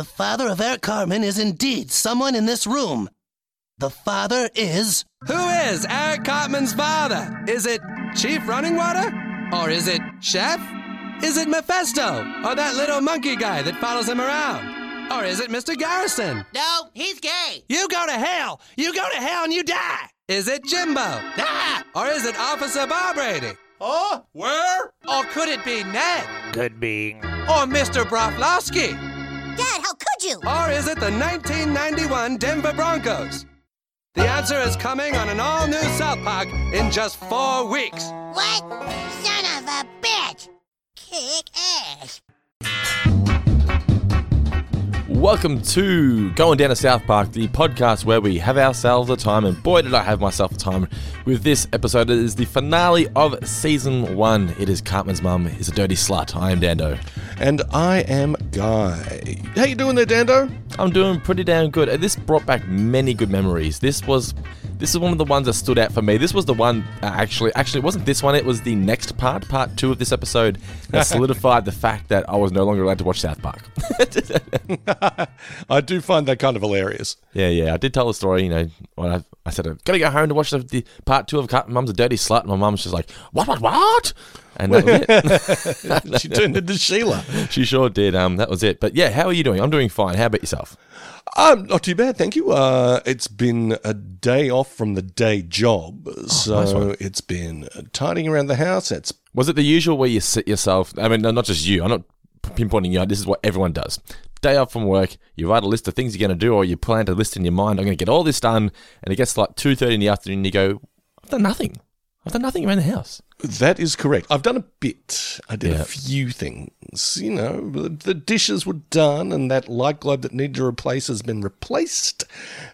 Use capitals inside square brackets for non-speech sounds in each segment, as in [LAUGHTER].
The father of Eric Cartman is indeed someone in this room. The father is. Who is Eric Cartman's father? Is it Chief Running Water? Or is it Chef? Is it Mephisto? Or that little monkey guy that follows him around? Or is it Mr. Garrison? No, he's gay. You go to hell! You go to hell and you die! Is it Jimbo? Ah! Or is it Officer Barbrady? Huh? Where? Or could it be Ned? Could be. Or Mr. Broflovsky? Dad, how could you? Or is it the 1991 Denver Broncos? The answer is coming on an all new South Park in just four weeks. What? Son of a bitch! Kick ass. Welcome to Going Down to South Park, the podcast where we have ourselves a time, and boy, did I have myself a time with this episode. It is the finale of season one. It is Cartman's mum is a dirty slut. I am Dando. And I am Guy. How you doing there, Dando? I'm doing pretty damn good. This brought back many good memories. This was this is one of the ones that stood out for me. This was the one uh, actually actually it wasn't this one, it was the next part, part 2 of this episode that [LAUGHS] solidified the fact that I was no longer allowed to watch South Park. [LAUGHS] I do find that kind of hilarious. yeah, yeah. I did tell the story, you know, when I, I said I've got to go home to watch the, the part 2 of Mum's a Dirty Slut and my mum's just like, "What what what?" And that was it. [LAUGHS] [LAUGHS] She turned into Sheila. she sure did. Um that was it. But yeah, how are you doing? I'm doing fine. How about yourself? Um, not too bad, thank you. Uh, it's been a day off from the day job, so nice it's been tidying around the house. It's Was it the usual where you sit yourself? I mean, not just you. I'm not pinpointing you. This is what everyone does. Day off from work, you write a list of things you're going to do, or you plan a list in your mind. I'm going to get all this done, and it gets like two thirty in the afternoon. and You go, I've done nothing. I've done nothing around the house. that is correct. I've done a bit. I did Yeah. a few things. You know, the, dishes were done, and that light globe that needed to replace has been replaced.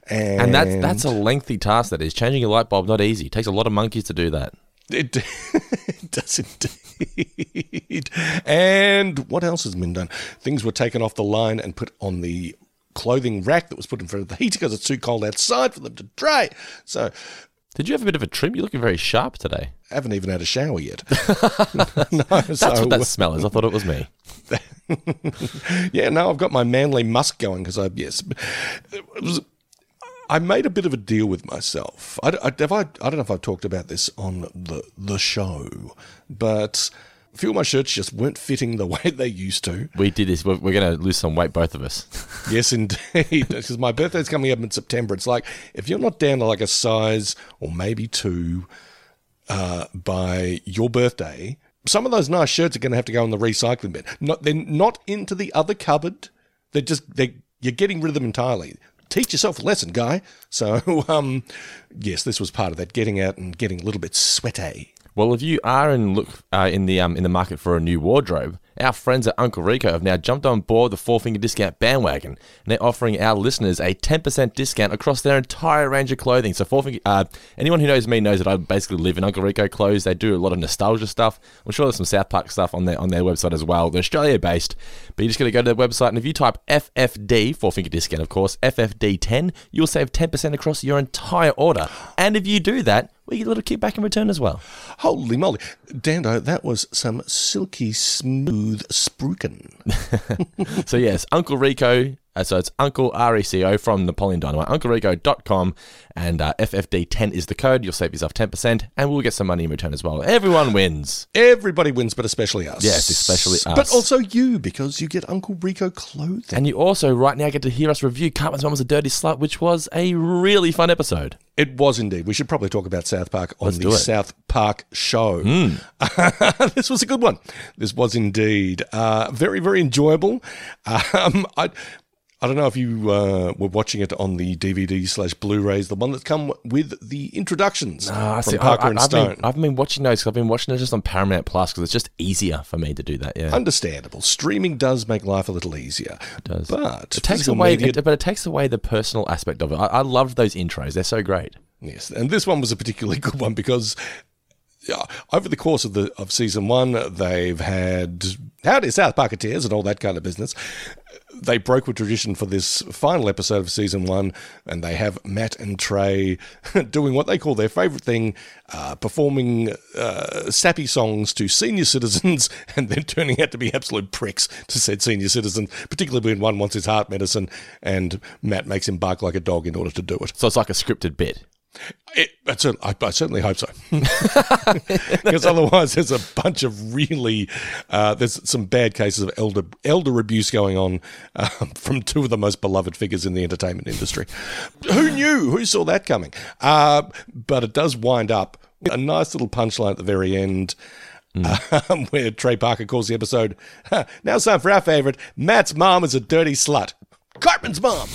And, And that's that's a lengthy task. That is changing a light bulb. Not easy. It takes a lot of monkeys to do that. It, [LAUGHS] it does indeed. And what else has been done? Things were taken off the line and put on the clothing rack that was put in front of the heater because it's too cold outside for them to dry. So Did you have a bit of a trim? You're looking very sharp today. I haven't even had a shower yet. [LAUGHS] [LAUGHS] no, That's so, what that uh, smell is. I thought it was me. [LAUGHS] yeah, no, I've got my manly musk going because I yes, it was. I made a bit of a deal with myself. I, I, have I, I don't know if I've talked about this on the the show, but few of my shirts just weren't fitting the [LAUGHS] way they used to. We did this. We're, we're going to lose some weight, both of us. [LAUGHS] Yes, indeed. [LAUGHS] Because my birthday's coming up in September. It's like if you're not down to like a size or maybe two uh, by your birthday, some of those nice shirts are going to have to go in the recycling bin. Not they're not into the other cupboard. They're just they're you're getting rid of them entirely. Teach yourself a lesson, guy. So, um, yes, this was part of that. Getting out and getting a little bit sweaty. Well, if you are in look uh, in the um, in the market for a new wardrobe, our friends at Uncle Rico have now jumped on board the Four Finger Discount bandwagon, and they're offering our listeners a ten percent discount across their entire range of clothing. So, Four Finger, uh, anyone who knows me knows that I basically live in Uncle Rico clothes. They do a lot of nostalgia stuff. I'm sure there's some South Park stuff on their on their website as well. They're Australia based, but you're just got to go to their website, and if you type FFD Four Finger Discount, of course, FFD10, you'll save ten percent across your entire order. And if you do that, we get a little kickback in return as well. Holy moly, Dando, that was some silky smooth spruiken. [LAUGHS] So yes, Uncle Rico. Uh, so it's Uncle R E C O from Napoleon Dynamite. UncleRico.com and uh, FFD10 is the code. You'll save yourself 10% and we'll get some money in return as well. Everyone wins. Everybody wins, but especially us. Yes, especially us. But also you, because you get Uncle Rico clothing. And you also right now get to hear us review Cartman's Mum was a Dirty Slut, which was a really fun episode. It was indeed. We should probably talk about South Park on Let's the. South Park show. [LAUGHS] this was a good one. This was indeed uh, very, very enjoyable. [LAUGHS] Um, I. I don't know if you uh, were watching it on the DVD slash Blu-rays, the one that's come with the introductions Ah, I from see. Parker I, and have Stone. been, I've been watching those 'cause I've been watching it just on Paramount Plus because it's just easier for me to do that. Yeah. Understandable. Streaming does make life a little easier. It does. But it takes away, media- it, but it takes away the personal aspect of it. I, I loved those intros; they're so great. Yes, and this one was a particularly [LAUGHS] good one because yeah, over the course of the of season one, they've had howdy, South Parketeers, and all that kind of business. They broke with tradition for this final episode of season one, and they have Matt and Trey [LAUGHS] doing what they call their favorite thing, uh, performing uh, sappy songs to senior citizens, [LAUGHS] and then turning out to be absolute pricks to said senior citizens, particularly when one wants his heart medicine, and Matt makes him bark like a dog in order to do it. So it's like a scripted bit. It, I, cer- I, I certainly hope so, [LAUGHS] because otherwise there's a bunch of really uh, there's some bad cases of elder elder abuse going on um, [LAUGHS] from two of the most beloved figures in the entertainment industry. Who knew? Who saw that coming? Uh, but it does wind up with a nice little punchline at the very end. Um, [LAUGHS] where Trey Parker calls the episode, now it's time for our favorite, Matt's mom is a dirty slut. Cartman's mom.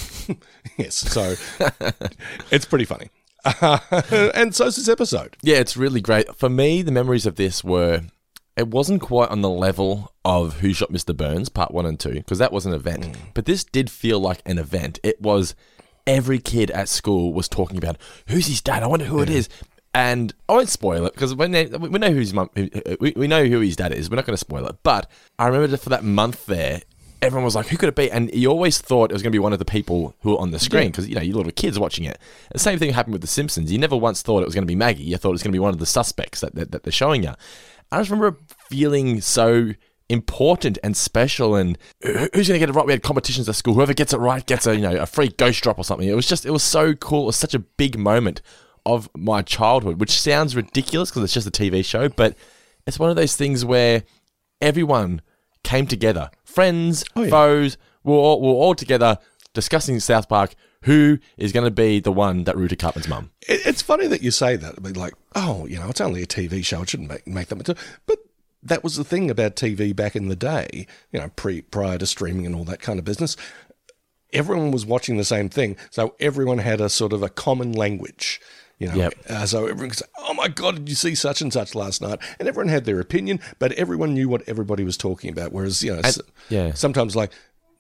yes, so it's pretty funny. [LAUGHS] and so's this episode. Yeah, it's really great. For me, the memories of this were it wasn't quite on the level of Who Shot Mr. Burns, part one and two, because that was an event. Mm. But this did feel like an event. It was every kid at school was talking about who's his dad. I wonder who it is. And I won't spoil it because we know, we know who his mum, we, we know who his dad is. We're not going to spoil it. But I remember for that month there, everyone was like, "Who could it be?" And you always thought it was going to be one of the people who were on the screen because you know you little kids watching it. The same thing happened with The Simpsons. You never once thought it was going to be Maggie. You thought it was going to be one of the suspects that, that, that they're showing you. I just remember feeling so important and special and who's going to get it right we had competitions at school whoever gets it right gets a you know a free ghost drop or something it was just it was so cool it was such a big moment of my childhood which sounds ridiculous because it's just a tv show but it's one of those things where everyone came together friends Oh, yeah. foes we're all, we're all together discussing south park who is going to be the one that rooted cartman's mum It, it's funny that you say that. I mean, like, oh, you know, it's only a TV show. It shouldn't make, make them into. But that was the thing about TV back in the day, you know, pre prior to streaming and all that kind of business. Everyone was watching the same thing, so everyone had a sort of a common language. You know, Yep. uh, so everyone could say, "Oh my god, did you see such and such last night?" And everyone had their opinion, but everyone knew what everybody was talking about. Whereas, you know, yeah. sometimes like,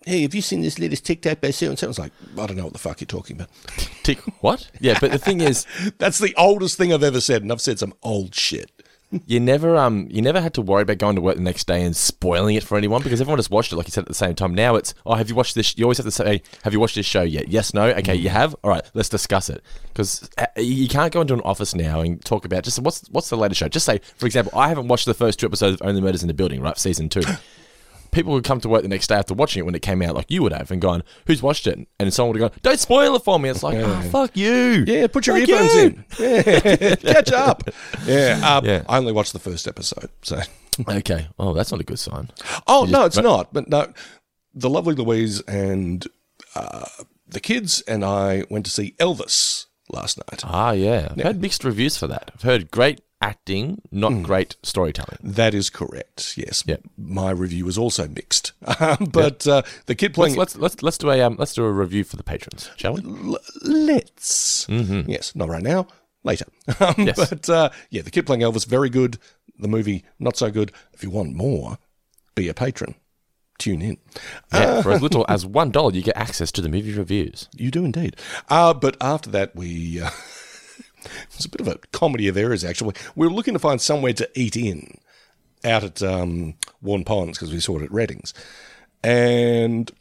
"Hey, have you seen this latest TikTok by so and so?" It's like, I don't know what the fuck you're talking about. tick what yeah but the thing is [LAUGHS] That's the oldest thing I've ever said, and I've said some old shit. You never um you never had to worry about going to work the next day and spoiling it for anyone because everyone just watched it like you said at the same time. Now it's oh have you watched this? You always have to say have you watched this show yet? Yes, no. Okay, you have. All right, let's discuss it because you can't go into an office now and talk about just what's what's the latest show. Just say for example, I haven't watched the first two episodes of Only Murders in the Building, right? Season two. People would come to work the next day after watching it when it came out, like you would have, and gone, "Who's watched it?" And someone would go, "Don't spoil it for me." It's like, "Oh, fuck you." Yeah, put your Fuck earphones you. in. Yeah, [LAUGHS] catch up. Yeah, um, Yeah. I only watched the first episode. So, Okay. Oh, that's not a good sign. oh You no, just- it's not. But no, the lovely Louise and uh, the kids and I went to see Elvis last night. Ah, yeah. I've had mixed reviews for that. I've heard great acting, not great storytelling. That is correct. Yes, my review was also mixed. [LAUGHS] But uh, the kid playing Let's, let's let's let's do a um, let's do a review for the patrons, shall we? L- let's. Yes, not right now. Later. Um, [LAUGHS] Mm-hmm. Yes. But uh, yeah, the kid playing Elvis, very good. The movie, not so good. If you want more, be a patron. Tune in. Yeah, for as [LAUGHS] little as one dollar, you get access to the movie reviews. You do indeed. Uh, but after that, we. Uh, it was a bit of a comedy of errors, actually. We were looking to find somewhere to eat in out at um, Waurn Ponds because we saw it at Reddings. And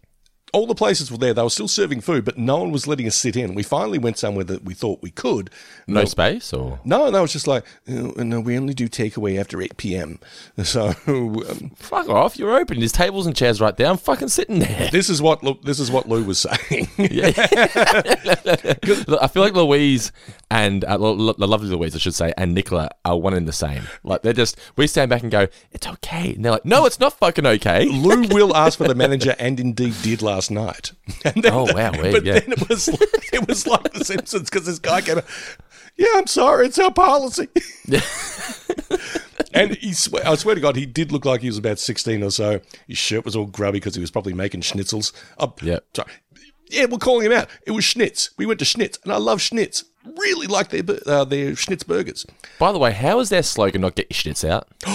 all the places were there. They were still serving food, but no one was letting us sit in. We finally went somewhere that we thought we could. No space, or No, no, it's just like, "Oh, no, we only do takeaway after 8 p.m. [LAUGHS] So um, fuck off. You're open. There's tables and chairs right there. I'm fucking sitting there. this is what this is what Lou was saying. [LAUGHS] [LAUGHS] Look, I feel like Louise and uh, the lovely Louise, I should say, and Nicola are one and the same. Like they're just we stand back and go, "It's okay," and they're like, "No, it's not fucking okay." Lou [LAUGHS] will ask for the manager, and indeed did last night. [LAUGHS] And then, Oh, wow, weird, But yeah. then it was [LAUGHS] it was like The Simpsons because this guy came. out, Yeah, I'm sorry, it's our policy. and he swear, I swear to God, he did look like he was about 16 or so. His shirt was all grubby because he was probably making schnitzels. Oh, Yep. sorry. Yeah, we're calling him out. It was Schnitz. We went to Schnitz, and I love Schnitz. Really like their uh, their Schnitz burgers. By the way, how is their slogan not get your schnitz out? [GASPS]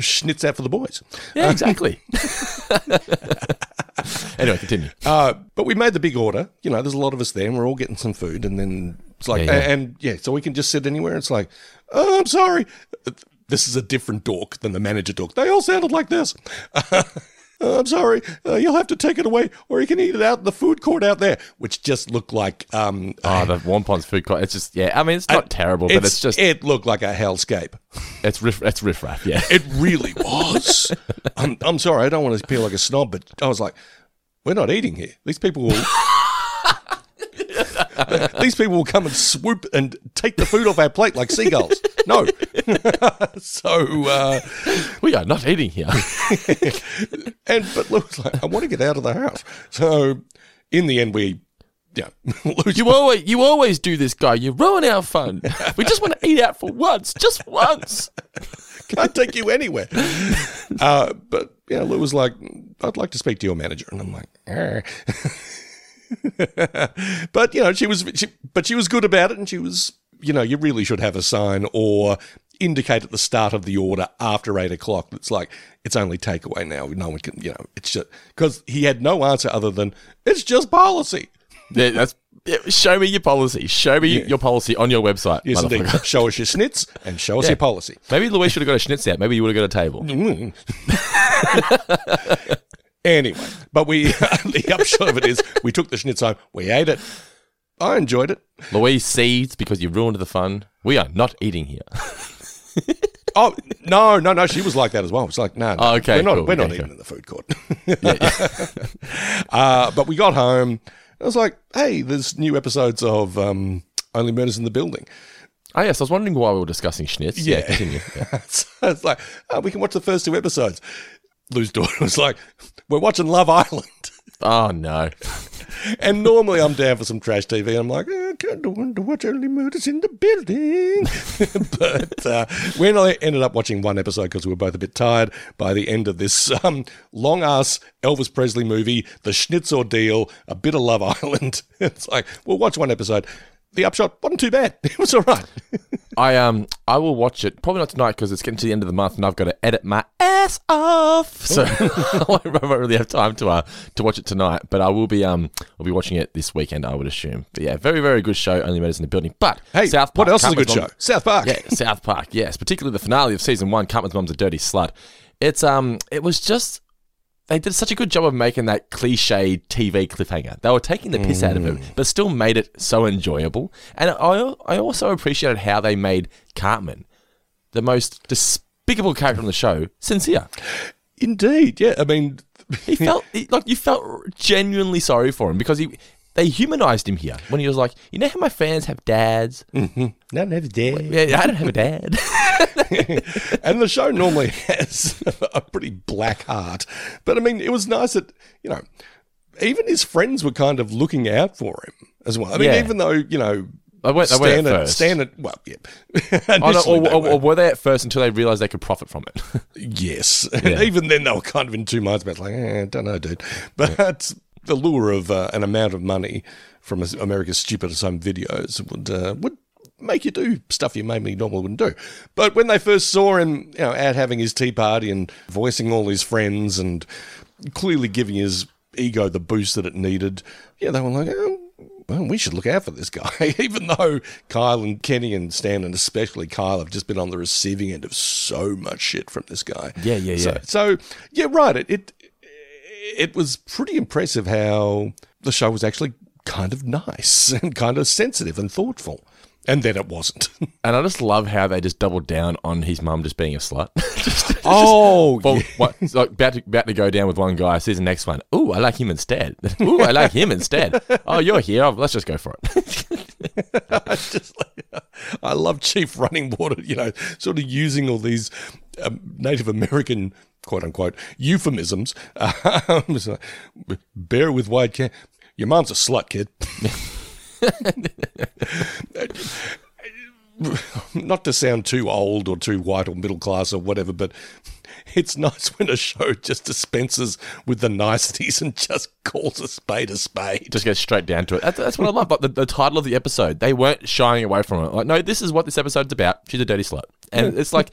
Schnitz out for the boys. Yeah, exactly. [LAUGHS] [LAUGHS] anyway, continue. Uh, but we made the big order. You know, there's a lot of us there, and we're all getting some food. And then it's like, Yeah, yeah. and yeah, so we can just sit anywhere. It's like, oh, I'm sorry. this is a different dork than the manager dork. They all sounded like this. [LAUGHS] I'm sorry, uh, you'll have to take it away, or you can eat it out in the food court out there, which just looked like um, Oh, the Waurn Ponds food court. It's just yeah. I mean, it's not terrible, but it's, just it looked like a hellscape. it's riff it's riff raff. Yeah. It really was. I'm, I'm sorry, I don't want to appear like a snob, but I was like, we're not eating here. These people will. [LAUGHS] These people will come and swoop and take the food off our plate like seagulls. No. [LAUGHS] so, uh, we are not eating here. [LAUGHS] and but Lou was like, I want to get out of the house. So, in the end, we, yeah, [LAUGHS] you always you always do this, guy. You ruin our fun. We just want to eat out for once, just once. can't take you anywhere. Uh, but yeah, Lou was like, I'd like to speak to your manager, and I'm like, but you know, she was, she, but she was good about it, and she was, you know, you really should have a sign or indicate at the start of the order after eight o'clock. that's like it's only takeaway now. No one can, you know, it's just because he had no answer other than it's just policy. Yeah, that's yeah, show me your policy. Show me your policy on your website. Yes, indeed. Show us your schnitz and show us Yeah. your policy. Maybe Louise should have got a schnitz out. Maybe you would have got a table. [LAUGHS] Anyway, but we [LAUGHS] the upshot of it is we took the schnitz home, we ate it. I enjoyed it. Louise seeds because you ruined the fun. We are not eating here. [LAUGHS] Oh no, no, no! She was like that as well. It's like no, no Oh, okay, we're not, cool, we're not okay, eating in the food court. [LAUGHS] uh, but we got home. I was like, hey, there's new episodes of um, Only Murders in the Building. Oh yes, I was wondering why we were discussing schnitz. Yeah, Yeah. continue. Yeah. [LAUGHS] so it's like, oh, we can watch the first two episodes. Lou's daughter was like, we're watching Love Island. Oh no. [LAUGHS] And normally I'm down for some trash TV. And I'm like, I of want to watch Only Murders in the Building. [LAUGHS] but uh, we only ended up watching one episode because we were both a bit tired by the end of this [LAUGHS] um, long ass Elvis Presley movie, The Schnitz Ordeal, a bit of Love Island. it's like, we'll watch one episode. The upshot wasn't too bad. [LAUGHS] It was all right. [LAUGHS] I um I will watch it probably not tonight because it's getting to the end of the month and I've got to edit my ass off. So [LAUGHS] I won't really have time to uh to watch it tonight. But I will be um I'll be watching it this weekend. I would assume. But yeah, very very good show. Only Murders in the Building. But Hey, South Park, what else is a good show? South Park. Yeah, South Park. Yes, particularly the finale of season one. Cartman's mom's a dirty slut. It's um it was just they did such a good job of making that cliche TV cliffhanger. They were taking the piss out of Mm. it, but still made it so enjoyable. And I, I also appreciated how they made Cartman, the most despicable character on the show, sincere. Indeed. Yeah. I mean, He [LAUGHS] felt he- like you felt genuinely sorry for him because he they humanized him here when he was like, you know how my fans have dads. not never dare. Yeah, I don't have a dad. [LAUGHS] and the show normally has [LAUGHS] a pretty black heart. But I mean, it was nice that, you know, even his friends were kind of looking out for him as well. I mean, Yeah. even though, you know, I went, I went at first. Stan and, well, yeah. [LAUGHS] Oh, no, or, or, were. or were they at first until they realized they could profit from it? yes. And even then, they were kind of in two minds about, like, eh, don't know, dude. But the lure of uh, an amount of money from America's Stupidest Home Videos would, uh, would make you do stuff you maybe normally wouldn't do. But when they first saw him, you know, out having his tea party and voicing all his friends and clearly giving his ego the boost that it needed, yeah, they were like, oh, well, we should look out for this guy. [LAUGHS] Even though Kyle and Kenny and Stan, and especially Kyle, have just been on the receiving end of so much shit from this guy. Yeah, yeah, So- yeah. So, yeah, right. It, it it was pretty impressive how the show was actually kind of nice [LAUGHS] and kind of sensitive and thoughtful. And then it wasn't. [LAUGHS] and I just love how they just doubled down on his mum just being a slut. [LAUGHS] Just- oh, Well, what, like about to, about to go down with one guy, sees the next one. Ooh, I like him instead. Ooh, I like him instead. Oh, you're here. Let's just go for it. I, just I love Chief Running Water, you know, sort of using all these um, Native American, quote unquote, euphemisms. [LAUGHS] Bear with white cat. Your mom's a slut, kid. [LAUGHS] Not to sound too old or too white or middle class or whatever, but it's nice when a show just dispenses with the niceties and just calls a spade a spade. just get straight down to it. That's, that's what I love. Like the, the title of the episode, they weren't shying away from it. Like, no, this is what this episode's about. She's a dirty slut, and it's like.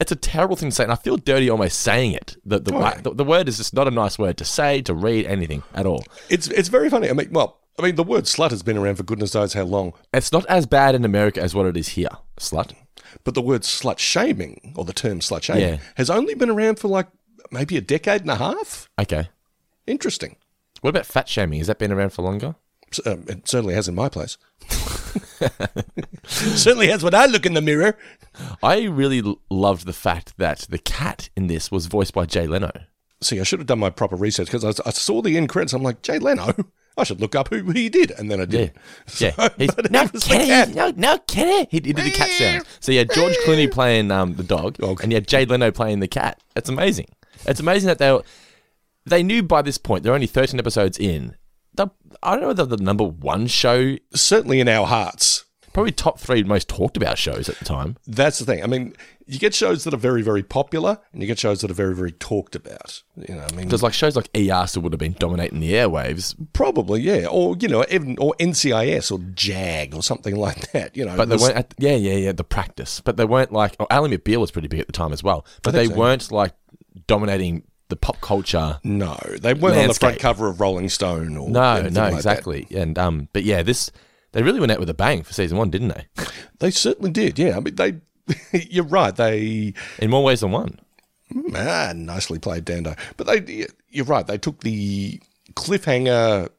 It's a terrible thing to say, and I feel dirty almost saying it. The the, Oh, the the word is just not a nice word to say, to read, anything at all. It's it's very funny. I mean, well, I mean, the word slut has been around for goodness knows how long. It's not as bad in America as what it is here. Slut. but the word slut shaming or the term slut shaming Yeah. has only been around for like maybe a decade and a half. Okay. Interesting. What about fat shaming? Has that been around for longer? Um, it certainly has in my place. [LAUGHS] [LAUGHS] certainly has when I look in the mirror. I really l- loved the fact that the cat in this was voiced by Jay Leno. See, I should have done my proper research because I, I saw the end credits. I'm like, Jay Leno. I should look up who he did, and then I did. yeah. [LAUGHS] But it no, cat. no, no, kitty. He, he did the cat sound. So you had George [LAUGHS] Clooney playing um, the dog, Dog. and you had Jay Leno playing the cat. It's amazing. It's amazing that they were, they knew by this point they're only 13 episodes in. The, I don't know whether the number one show, Certainly in our hearts. probably top three most talked about shows at the time. That's the thing. I mean, you get shows that are very, very popular, and you get shows that are very, very talked about. You know, I mean, Because like shows like ER still would have been dominating the airwaves, probably, yeah, or you know, even or NCIS or JAG or something [LAUGHS] like that. You know, but they was- weren't. At, yeah, yeah, yeah. The practice, but they weren't like. Oh, Ally McBeal was pretty big at the time as well, but they so. weren't like dominating the pop culture. No, they weren't on the front cover of Rolling Stone or No, no, like that. exactly. And um, but yeah, this they really went out with a bang for season one, didn't they? They certainly did. Yeah, I mean, they. [LAUGHS] you're right. They In more ways than one. ah, nicely played, Dando. But they, you're right. They took the cliffhanger.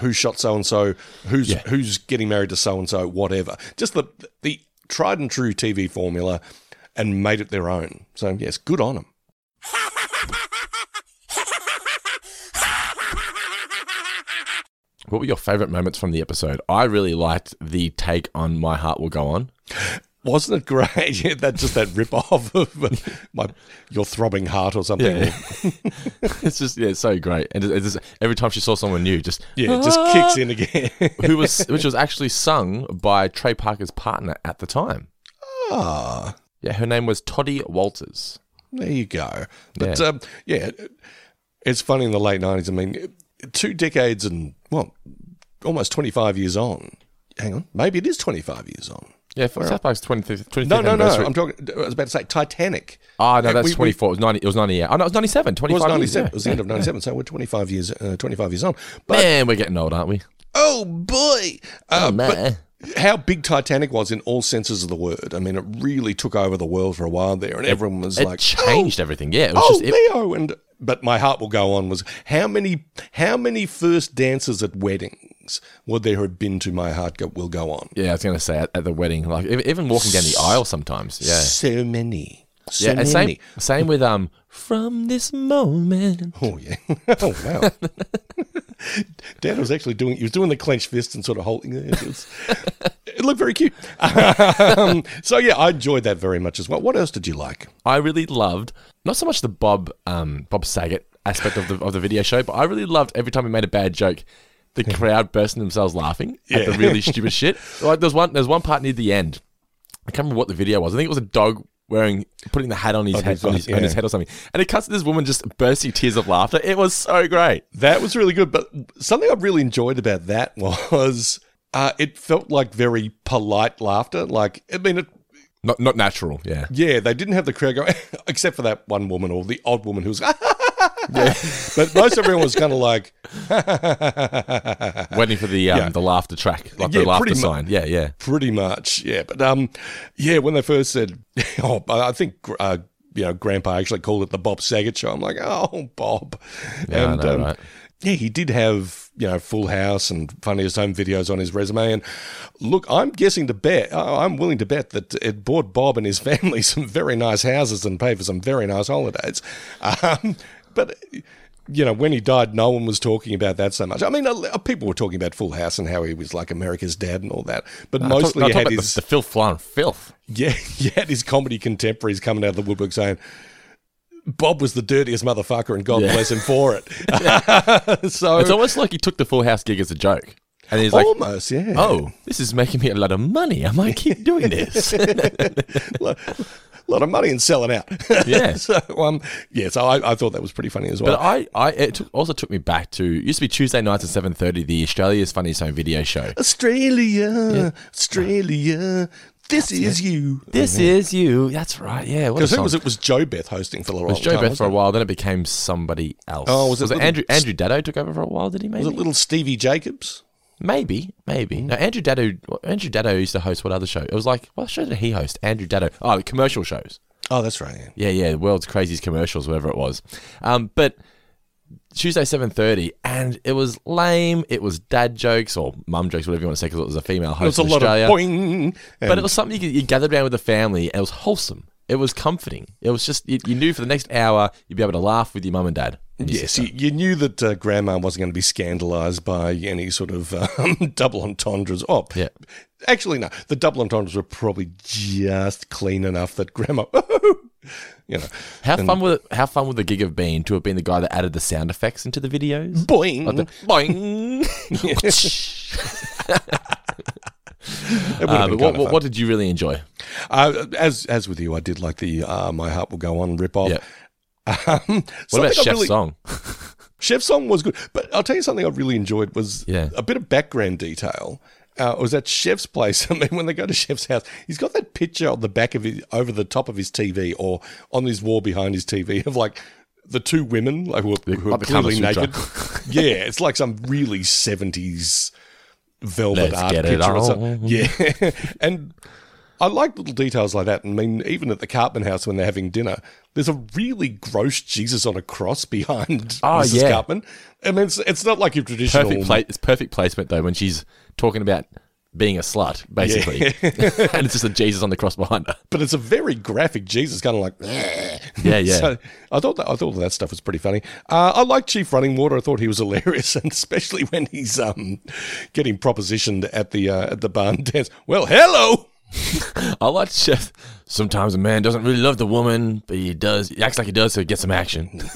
Who shot so and so? Who's Yeah. who's getting married to so and so? Whatever. Just the the tried and true TV formula, and made it their own. So yes, good on them. [LAUGHS] What were your favorite moments from the episode? I really liked the take on "My Heart Will Go On." Wasn't it great? [LAUGHS] Yeah, that just that rip off of uh, my your throbbing heart or something. Yeah. [LAUGHS] it's just yeah, it's so great. And it's just, every time she saw someone new, just Yeah, it just kicks in again. [LAUGHS] who was which was actually sung by Trey Parker's partner at the time. ah, Yeah, her name was Toddy Walters. there you go. But Yeah. um, yeah, it's funny in the late nineties. I mean, two decades and well, almost twenty five years on. Hang on, maybe it is twenty five years on. Yeah, for South Park's 25th, 25th No, no, no. I'm talking. I was about to say Titanic. Oh no, that's we- we- 24. It was 90. It was 98. Oh no, it was 97. 25 It 25 was years, ninety seven. yeah. It was the end of [LAUGHS] ninety seven. So we're twenty five years. Uh, twenty five years on. But Man, we're getting old, aren't we? oh boy, uh, Oh, man. but how big Titanic was in all senses of the word. I mean, it really took over the world for a while there, and everyone was It like, changed everything. Yeah, it was oh, just. It, Leo, and but my heart will go on. Was how many how many first dances at weddings would there have been to my heart go, will go on? yeah, I was gonna say at, at the wedding, like even walking down the aisle sometimes. Yeah, so many, so yeah. Many. same, same with um. From this moment, Oh yeah! [LAUGHS] oh wow! [LAUGHS] [LAUGHS] Dad was actually doing. He was doing the clenched fist and sort of holding it. It, was- it looked very cute. [LAUGHS] um, so yeah, I enjoyed that very much as well. What else did you like? I really loved not so much the Bob um Bob Saget aspect of the of the video show, but I really loved every time he made a bad joke. The crowd bursting themselves laughing at the really [LAUGHS] stupid shit. Like there's one there's one part near the end. I can't remember what the video was. I think it was a dog wearing putting the hat on his On head his- on his, on his head or something. And it cuts to this woman just bursting tears of laughter. It was so great. That was really good. But something I really enjoyed about that [LAUGHS] was uh, it felt like very polite laughter. Like I mean, it, Not not natural, yeah. yeah, they didn't have the crowd go [LAUGHS] except for that one woman or the odd woman who was. [LAUGHS] [LAUGHS] but most everyone was kind of like, [LAUGHS] Waiting for the um, Yeah. the laughter track, like Yeah, the laughter mu- sign. Yeah, yeah. Pretty much, yeah. But um, yeah, when they first said, [LAUGHS] oh, I think uh, you know, Grandpa actually called it the Bob Saget show. I'm like, oh, Bob. Yeah, I know, right? Yeah, he did have you know Full House and Funniest Home Videos on his resume. And look, I'm guessing to bet, I'm willing to bet that it bought Bob and his family some very nice houses and paid for some very nice holidays. Um, but you know, when he died, no one was talking about that so much. I mean, people were talking about Full House and how he was like America's dad and all that, but No, talk- mostly no, he talk had his the, the filth flying filth. yeah, [LAUGHS] he had his comedy contemporaries coming out of the woodwork saying. Bob was the dirtiest motherfucker, and God Yeah. bless him for it. [LAUGHS] [LAUGHS] so It's almost like he took the Full House gig as a joke. And he's like, almost, yeah. oh, this is making me a lot of money. I might keep doing this. [LAUGHS] lot, lot of money and selling out. [LAUGHS] Yeah. so um, yeah. So I, I thought that was pretty funny as well. but I, I it took, also took me back to it used to be Tuesday nights at seven thirty, the Australia's Funniest Home Video Show. Australia, Australia, this is you. This is you. That's right. Yeah. Because who was it? Was Jo Beth hosting for a It was Jo time? Beth for a while, then it became somebody else. Oh, was it was it Andrew Andrew Daddo took over for a while? Did he it? maybe? Was it little Stevie Jacobs? Maybe, maybe. Mm. No, Andrew Daddo. Andrew Daddo used to host what other show? It was like what show did he host? Andrew Daddo. Oh, commercial shows. Oh, that's right. Yeah. Yeah, yeah, the world's craziest commercials, whatever it was. Um, but Tuesday seven thirty, and it was lame. It was dad jokes or mum jokes, whatever you want to say, because it was a female It was host a in lot Australia. of boing. but it was something you, you gathered around with the family, and it was wholesome. It was comforting. It was just you, you knew for the next hour you'd be able to laugh with your mum and dad. And Yes, you, you knew that uh, grandma wasn't going to be scandalised by any sort of [LAUGHS] um, double entendres. Oh, Yeah. Actually, no. The double entendres were probably just clean enough that grandma, [LAUGHS] you know, How fun would it, how fun would the gig have been to have been the guy that added the sound effects into the videos? boing. Like the boing. [LAUGHS] Uh, but what, what, did you really enjoy? Uh, as as with you, I did like the uh, "My Heart Will Go On" rip off. Yeah. Um, What about Chef's really- song? [LAUGHS] Chef's song was good, but I'll tell you something I really enjoyed was Yeah. a bit of background detail. Uh, it was at Chef's place. [LAUGHS] I mean, when they go to Chef's house, he's got that picture on the back of his, over the top of his TV or on his wall behind his TV [LAUGHS] of like the two women, like who are, who are like the Kama clearly naked. yeah, it's like some really seventies velvet Let's art get it picture or something. Yeah, and I like little details like that. I mean, even at the Cartman house when they're having dinner, there's a really gross Jesus on a cross [LAUGHS] behind Oh, Mrs. yeah. Cartman. I mean, it's, it's not like your traditional. Perfect pla- It's perfect placement though when she's talking about being a slut, basically, [LAUGHS] [LAUGHS] and it's just a Jesus on the cross behind her. but it's a very graphic Jesus, kind of like. Yeah, yeah. So I thought that I thought that stuff was pretty funny. Uh, I liked Chief Running Water. I thought he was hilarious, and especially when he's um, getting propositioned at the uh, at the barn dance. Well, hello. [LAUGHS] I like Chef. Sometimes a man doesn't really love the woman, but he does. He acts like he does so he gets some action. [LAUGHS]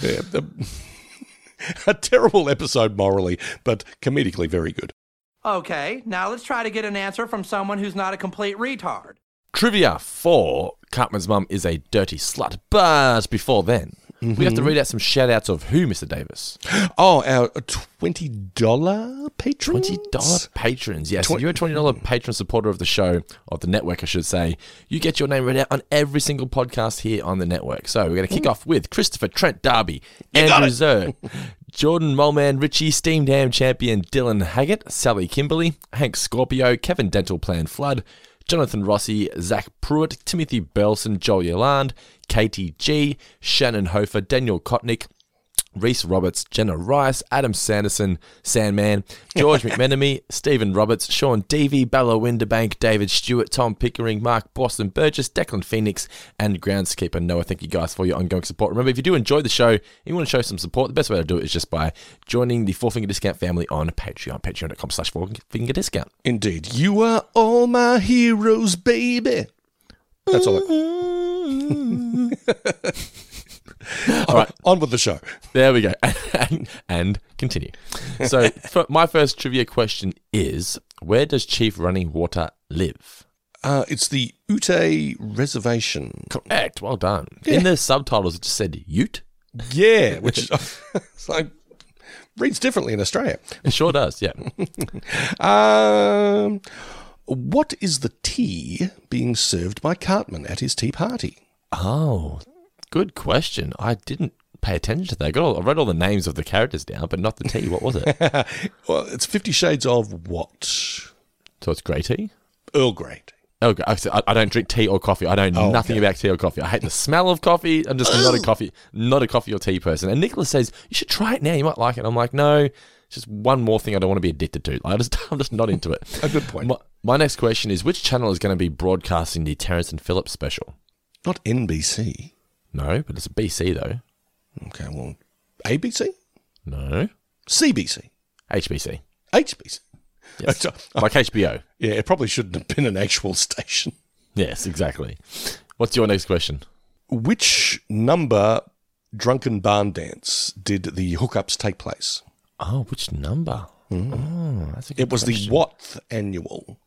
Yeah, the- [LAUGHS] a terrible episode morally, but comedically very good. Okay, now let's try to get an answer from someone who's not a complete retard. Trivia four: Cartman's mum is a dirty slut. But before then, we have to read out some shout outs of who, Mr. Davis. [GASPS] Oh, our uh, twenty dollar patron. Twenty dollar patrons. Yes, if you're a twenty dollar patron supporter of the show, of the network, I should say. You get your name read out on every single podcast here on the network. So we're going to kick off with Christopher Trent Darby, Andrew Zer, [LAUGHS] Jordan Molman, Richie, Steam Dam champion Dylan Haggett, Sally Kimberley, Hank Scorpio, Kevin Dental Plan Flood. Jonathan Rossi, Zach Pruitt, Timothy Belson, Joel Yolande, Katie G, Shannon Hofer, Daniel Kotnick, Reese Roberts, Jenna Rice, Adam Sanderson, Sandman, George [LAUGHS] McMenemy, Stephen Roberts, Sean Devey, Bella Winterbank, David Stewart, Tom Pickering, Mark Boston Burgess, Declan Phoenix, and groundskeeper Noah. Thank you guys for your ongoing support. Remember, if you do enjoy the show and you want to show some support, the best way to do it is just by joining the Four Finger Discount family on Patreon, patreon.com slash Four Finger Discount. Indeed, you are all my heroes, baby. That's all. I- [LAUGHS] all right, [LAUGHS] on with the show. There we go. [LAUGHS] and, and continue. So, [LAUGHS] for my first trivia question is Where does Chief Running Water live? Uh, it's the Ute Reservation. Correct. Well done. In the subtitles, it just said Ute. Yeah, which like reads differently in Australia. It sure does. Yeah. Um, what is the tea being served by Cartman at his tea party? Oh, good question. I didn't pay attention to that. I, got all, I read all the names of the characters down, but not the tea. What was it? [LAUGHS] Well, it's Fifty Shades of what? so it's grey tea. Earl Grey. tea. Oh, I don't drink tea or coffee. I know Oh, nothing okay. about tea or coffee. I hate the smell of coffee. I'm just not a [GASPS] coffee, not a coffee or tea person. And Nicholas says you should try it now. You might like it. I'm like, no, it's just one more thing I don't want to be addicted to. I just, [LAUGHS] I'm just not into it. [LAUGHS] A good point. My, my next question is: Which channel is going to be broadcasting the Terrance and Phillips special? Not NBC. No, but it's a BC though. Okay, well, ABC, No, CBC, HBC. HBC. Yes. [LAUGHS] Like HBO. Yeah, it probably shouldn't have been an actual station. Yes, exactly. What's your next question? Which number drunken barn dance did the hookups take place? Oh, which number? Oh, that's a good It was the question. what annual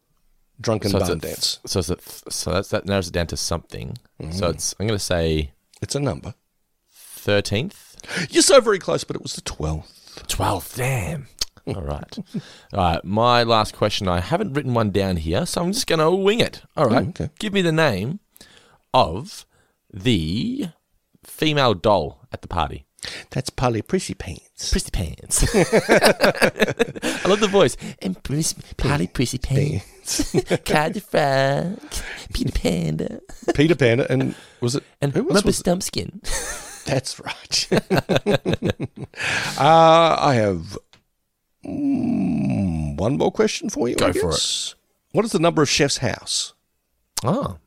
drunken So barn dance? So, a- so that's, that narrows it down to something. Mm-hmm. So it's I'm going to say It's a number. thirteenth, You're so very close, but it was the 12th. twelfth. Damn. All right. All right. My last question. I haven't written one down here, so I'm just going to wing it. All right. Oh, okay. Give me the name of the female doll at the party. That's Polly Prissy Pants. Prissy Pants. [LAUGHS] I love the voice. And Polly Prissy Pants. [LAUGHS] Clyde Frog. Peter Panda. Peter Panda, and was it? And who else Rubber was it? Stumpskin. That's right. [LAUGHS] uh, I have mm, one more question for you. Go for it. What is the number of Chef's house? Oh.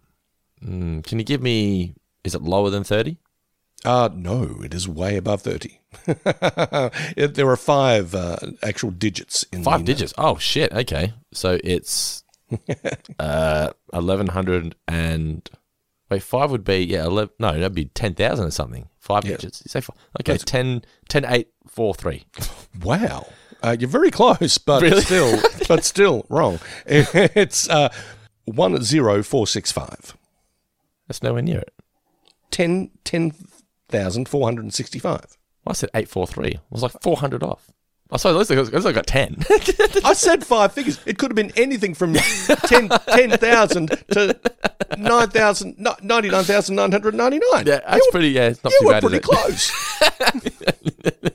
Mm, can you give me, is it lower than 30? Uh, no, it is way above 30. [LAUGHS] It- there are five uh, actual digits in Five the- digits. Oh, shit. Okay. So it's [LAUGHS] uh, 1100 and. Wait, five would be, yeah, 11, no, that'd be 10,000 or something. Five Yeah. digits. You say five. Okay, That's- 10, 10, 8, 4, 3. [LAUGHS] Wow. Uh, you're very close, but Really? still, but still wrong. It's uh, one zero four six five. That's nowhere near it. Ten ten thousand four hundred and sixty-five. I said 843. I was like 400 off. Sorry, at least I at least I got 10. [LAUGHS] I said five figures. It could have been anything from 10 10,000 to 9,000 99,999. yeah, that's pretty, yeah, it's not You too were bad. pretty close.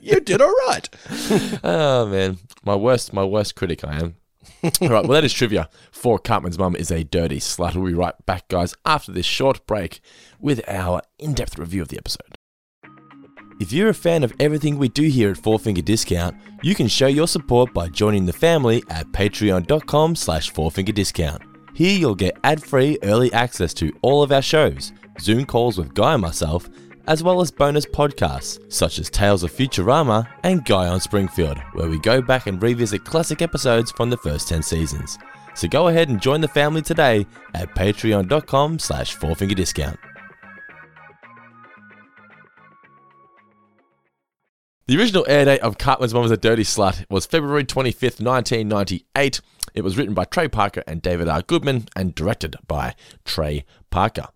[LAUGHS] you did all right. Oh man, my worst, my worst critic I am. All right, well that is trivia. For Cartman's mum is a dirty slut. We'll be right back, guys, after this short break with our in-depth review of the episode. If you're a fan of everything we do here at Four Finger Discount, you can show your support by joining the family at patreon.com slash fourfingerdiscount. Here you'll get ad-free early access to all of our shows, Zoom calls with Guy and myself, as well as bonus podcasts such as Tales of Futurama and Guy on Springfield, where we go back and revisit classic episodes from the first 10 seasons. So go ahead and join the family today at patreon.com slash fourfingerdiscount. The original air date of Cartman's Mom is a Dirty Slut was February 25th, 1998. It was written by Trey Parker and David R. Goodman and directed by Trey Parker.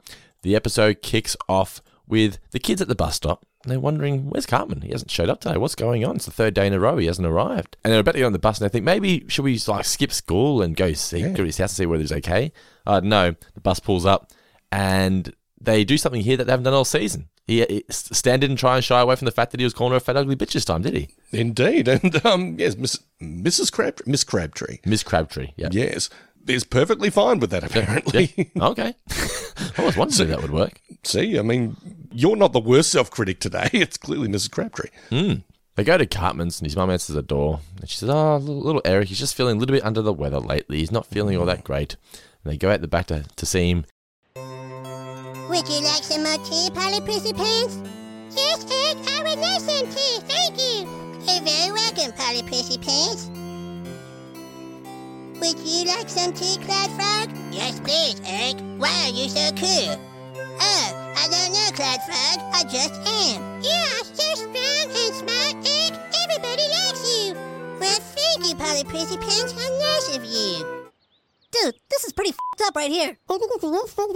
The episode kicks off with the kids at the bus stop. They're wondering, where's Cartman? He hasn't showed up today. What's going on? It's the third day in a row. He hasn't arrived. And they're about to get on the bus and they think, maybe should we like skip school and go see, go to his house and see whether he's okay? Uh, no, the bus pulls up and they do something here that they haven't done all season. He, he Stan didn't try and shy away from the fact that he was calling her a fat ugly bitch this time, did he? Indeed. [LAUGHS] And um, yes, Miss, Mrs. Crabtree, Miss Crabtree, Miss Crabtree. Yeah. yes, is perfectly fine with that, apparently. Okay. [LAUGHS] I always wondered if that would work. See, I mean, you're not the worst self critic today. [LAUGHS] It's clearly Mrs. Crabtree. They go to Cartman's and his mum answers the door. And she says, Oh, little, little Eric, he's just feeling a little bit under the weather lately. He's not feeling all that great. And they go out the back to, to see him. Would you like some more tea, Polly Prissy Pants? Yes, Ed, I would like some tea. Thank you. You're very welcome, Polly Prissy Pants. Would you like some tea, Clyde Frog? Yes, please, Eric. Why are you so cool? Oh, I don't know, Clyde Frog. I just am. You are so strong and smart, Eric. Everybody likes you. Well, thank you, Polly Prissy Pants. How nice of you. Dude, this is pretty fed up right here. Come on, let's go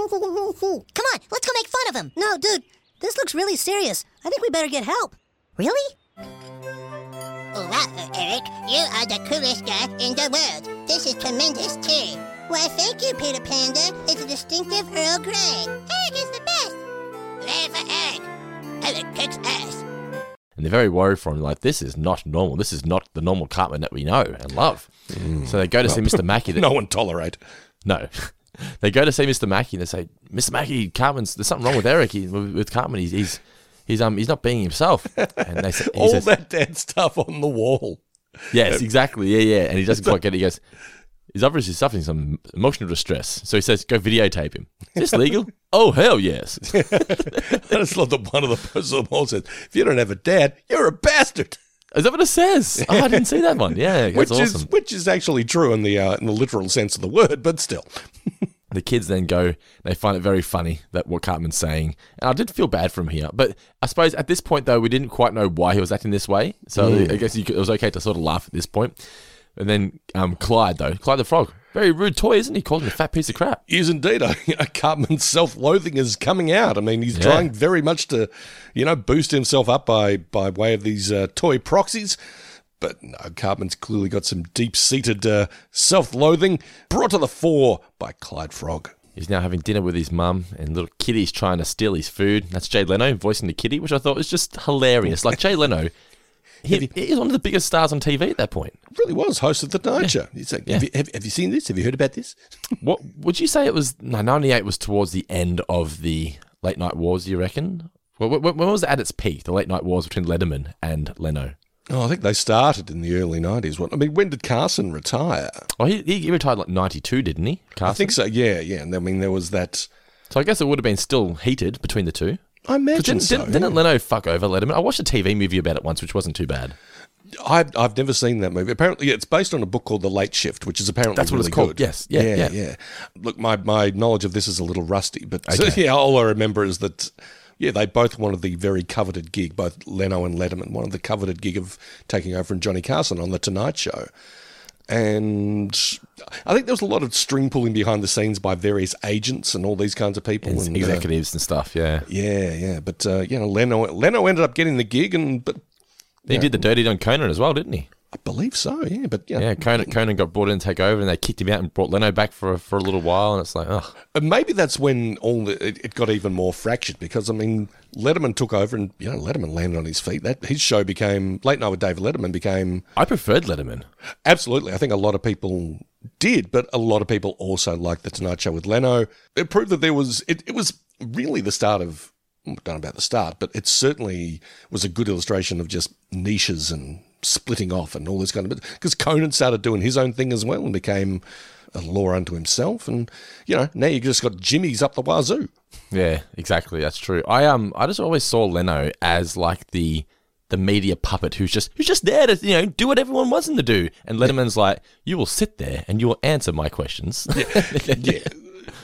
make fun of him. No, dude, this looks really serious. I think we better get help. Really? Wow, uh, Eric. You are the coolest guy in the world. This is tremendous tea. Why, thank you, Peter Panda. It's a distinctive Earl Grey. Eric is the best. Hooray for Eric. Eric kicks ass. And they're very worried for him. Like, this is not normal. This is not the normal Cartman that we know and love. So they go to see Mr. Mackey. [LAUGHS] That, No one tolerate. No. [LAUGHS] they go to see Mr. Mackey and they say, Mr. Mackey, Cartman's, there's something wrong with Eric. He, with, with Cartman, he's, he's, he's, um, he's not being himself. And they say, [LAUGHS] All says, that dead stuff on the wall. Yes, exactly. Yeah, yeah. And he doesn't quite get it. He goes, he's obviously suffering some emotional distress. So he says, go videotape him. Is this legal? [LAUGHS] oh, hell yes. I just love that one of the posts on says, if you don't have a dad, you're a bastard. Is that what it says? [LAUGHS] Oh, I didn't see that one. Yeah, that's Which awesome. is which is actually true in the uh, in the literal sense of the word, but still. [LAUGHS] the kids then go, they find it very funny that what Cartman's saying. And I did feel bad for him here. But I suppose at this point, though, we didn't quite know why he was acting this way. So I guess you could, it was okay to sort of laugh at this point. And then um, Clyde, though, Clyde the Frog, very rude toy, isn't he? Called him a fat piece of crap. He Is indeed [LAUGHS] a, a Cartman's self-loathing is coming out. I mean, he's Yeah. trying very much to, you know, boost himself up by by way of these uh, toy proxies. But no, Cartman's clearly got some deep-seated uh, self-loathing brought to the fore by Clyde Frog. He's now having dinner with his mum, and little Kitty's trying to steal his food. That's Jay Leno voicing the Kitty, which I thought was just hilarious. Like Jay Leno, he, he's one of the biggest stars on TV at that point. really was host of the Tonight Show. He's like, have, you, have, have you seen this? Have you heard about this? [LAUGHS] What would you say it was? No, ninety eight was towards the end of the late night wars. Do you reckon? When, when, when was it at its peak? The late night wars between Letterman and Leno. Oh, I think they started in the early 90s. What I mean, when did Carson retire? Oh, he, he retired like ninety two, didn't he? Carson? I think so, yeah, yeah. And I mean, there was that. so. I guess it would have been still heated between the two. I imagine Didn't, so. didn't, didn't. Leno fuck over Letterman? I watched a TV movie about it once, which wasn't too bad. I've, I've never seen that movie. Apparently, it's based on a book called The Late Shift, which is apparently That's what it's called. good. Yes. Yeah, yeah, yeah. Look, my, my knowledge of this is a little rusty, but [LAUGHS] Okay. yeah, all I remember is that yeah, they both wanted the very coveted gig. Both Leno and Letterman wanted the coveted gig of taking over from Johnny Carson on the Tonight Show. And I think there was a lot of string pulling behind the scenes by various agents and all these kinds of people. And and, uh, executives and stuff. Yeah. yeah, yeah, but uh, you know, Leno Leno ended up getting the gig, and but He did the dirty on Conan as well, didn't he? I believe so. Yeah, but yeah, Yeah, Conan, [LAUGHS] Conan got brought in to take over, and they kicked him out and brought Leno back for for a little while, and it's like, oh, And maybe that's when all the, it, it got even more fractured because I mean Letterman took over and you know Letterman landed on his feet. That his show became late night with David Letterman became I preferred Letterman. absolutely. I think a lot of people did, but a lot of people also liked the Tonight Show with Leno. It proved that there was it, it was really the start of I don't know about the start, but it certainly was a good illustration of just niches and splitting off and all this kind of because Conan started doing his own thing as well and became a law unto himself. And you know now you just got Jimmy's up the wazoo. Yeah, exactly. That's true. I um, I just always saw Leno as like the the media puppet who's just who's just there to you know do what everyone wants him to do, and Letterman's like, you will sit there and you will answer my questions. [LAUGHS] yeah.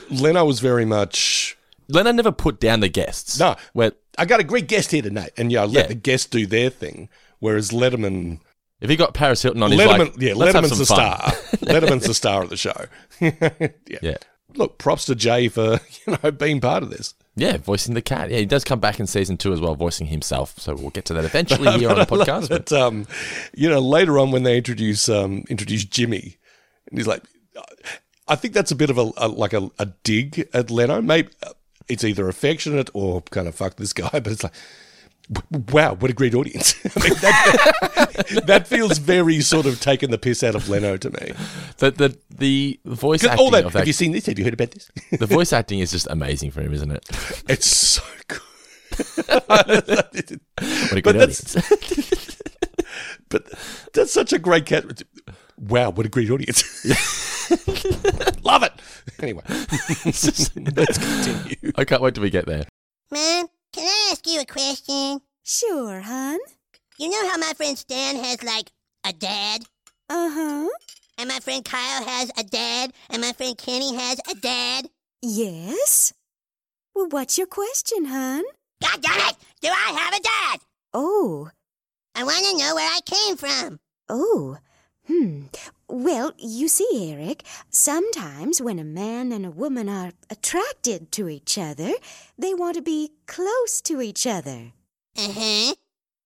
Leno was very much. Leno never put down the guests. No. where I got a great guest here tonight, and yeah, I let Yeah. the guests do their thing. Whereas Letterman, if he got Paris Hilton on, Letterman, like, yeah, Letterman's the fun. star. [LAUGHS] Letterman's the star of the show. [LAUGHS] yeah. Yeah. Look, props to Jay for [LAUGHS] you know being part of this. Yeah, voicing the cat. Yeah, he does come back in season two as well, voicing himself. So we'll get to that eventually here on the podcast. but- But um, you know, later on when they introduce um introduce Jimmy, and he's like, I think that's a bit of a, a like a, a dig at Leno. Maybe uh, it's either affectionate or kind of fuck this guy, but it's like. W- Wow, what a great audience! [LAUGHS] I mean, that, that feels very sort of taking the piss out of Leno to me. The the the voice 'Cause acting all that, of have you seen this? Have you heard about this? the voice acting is just amazing for him, isn't it? [LAUGHS] It's so good. [LAUGHS] What a But good that's- but that's such a great cat. Wow, what a great audience! Love it. Anyway, let's continue. I can't wait till we get there. Mom, can I ask you a question? Sure, hon. You know how my friend Stan has, like, a dad? Uh huh. And my friend Kyle has a dad? And my friend Kenny has a dad? Yes? Well, what's your question, hon? God damn it! Do I have a dad? Oh, I want to know where I came from. oh. Hmm. Well, you see, Eric, sometimes when a man and a woman are attracted to each other, they want to be close to each other. Uh huh.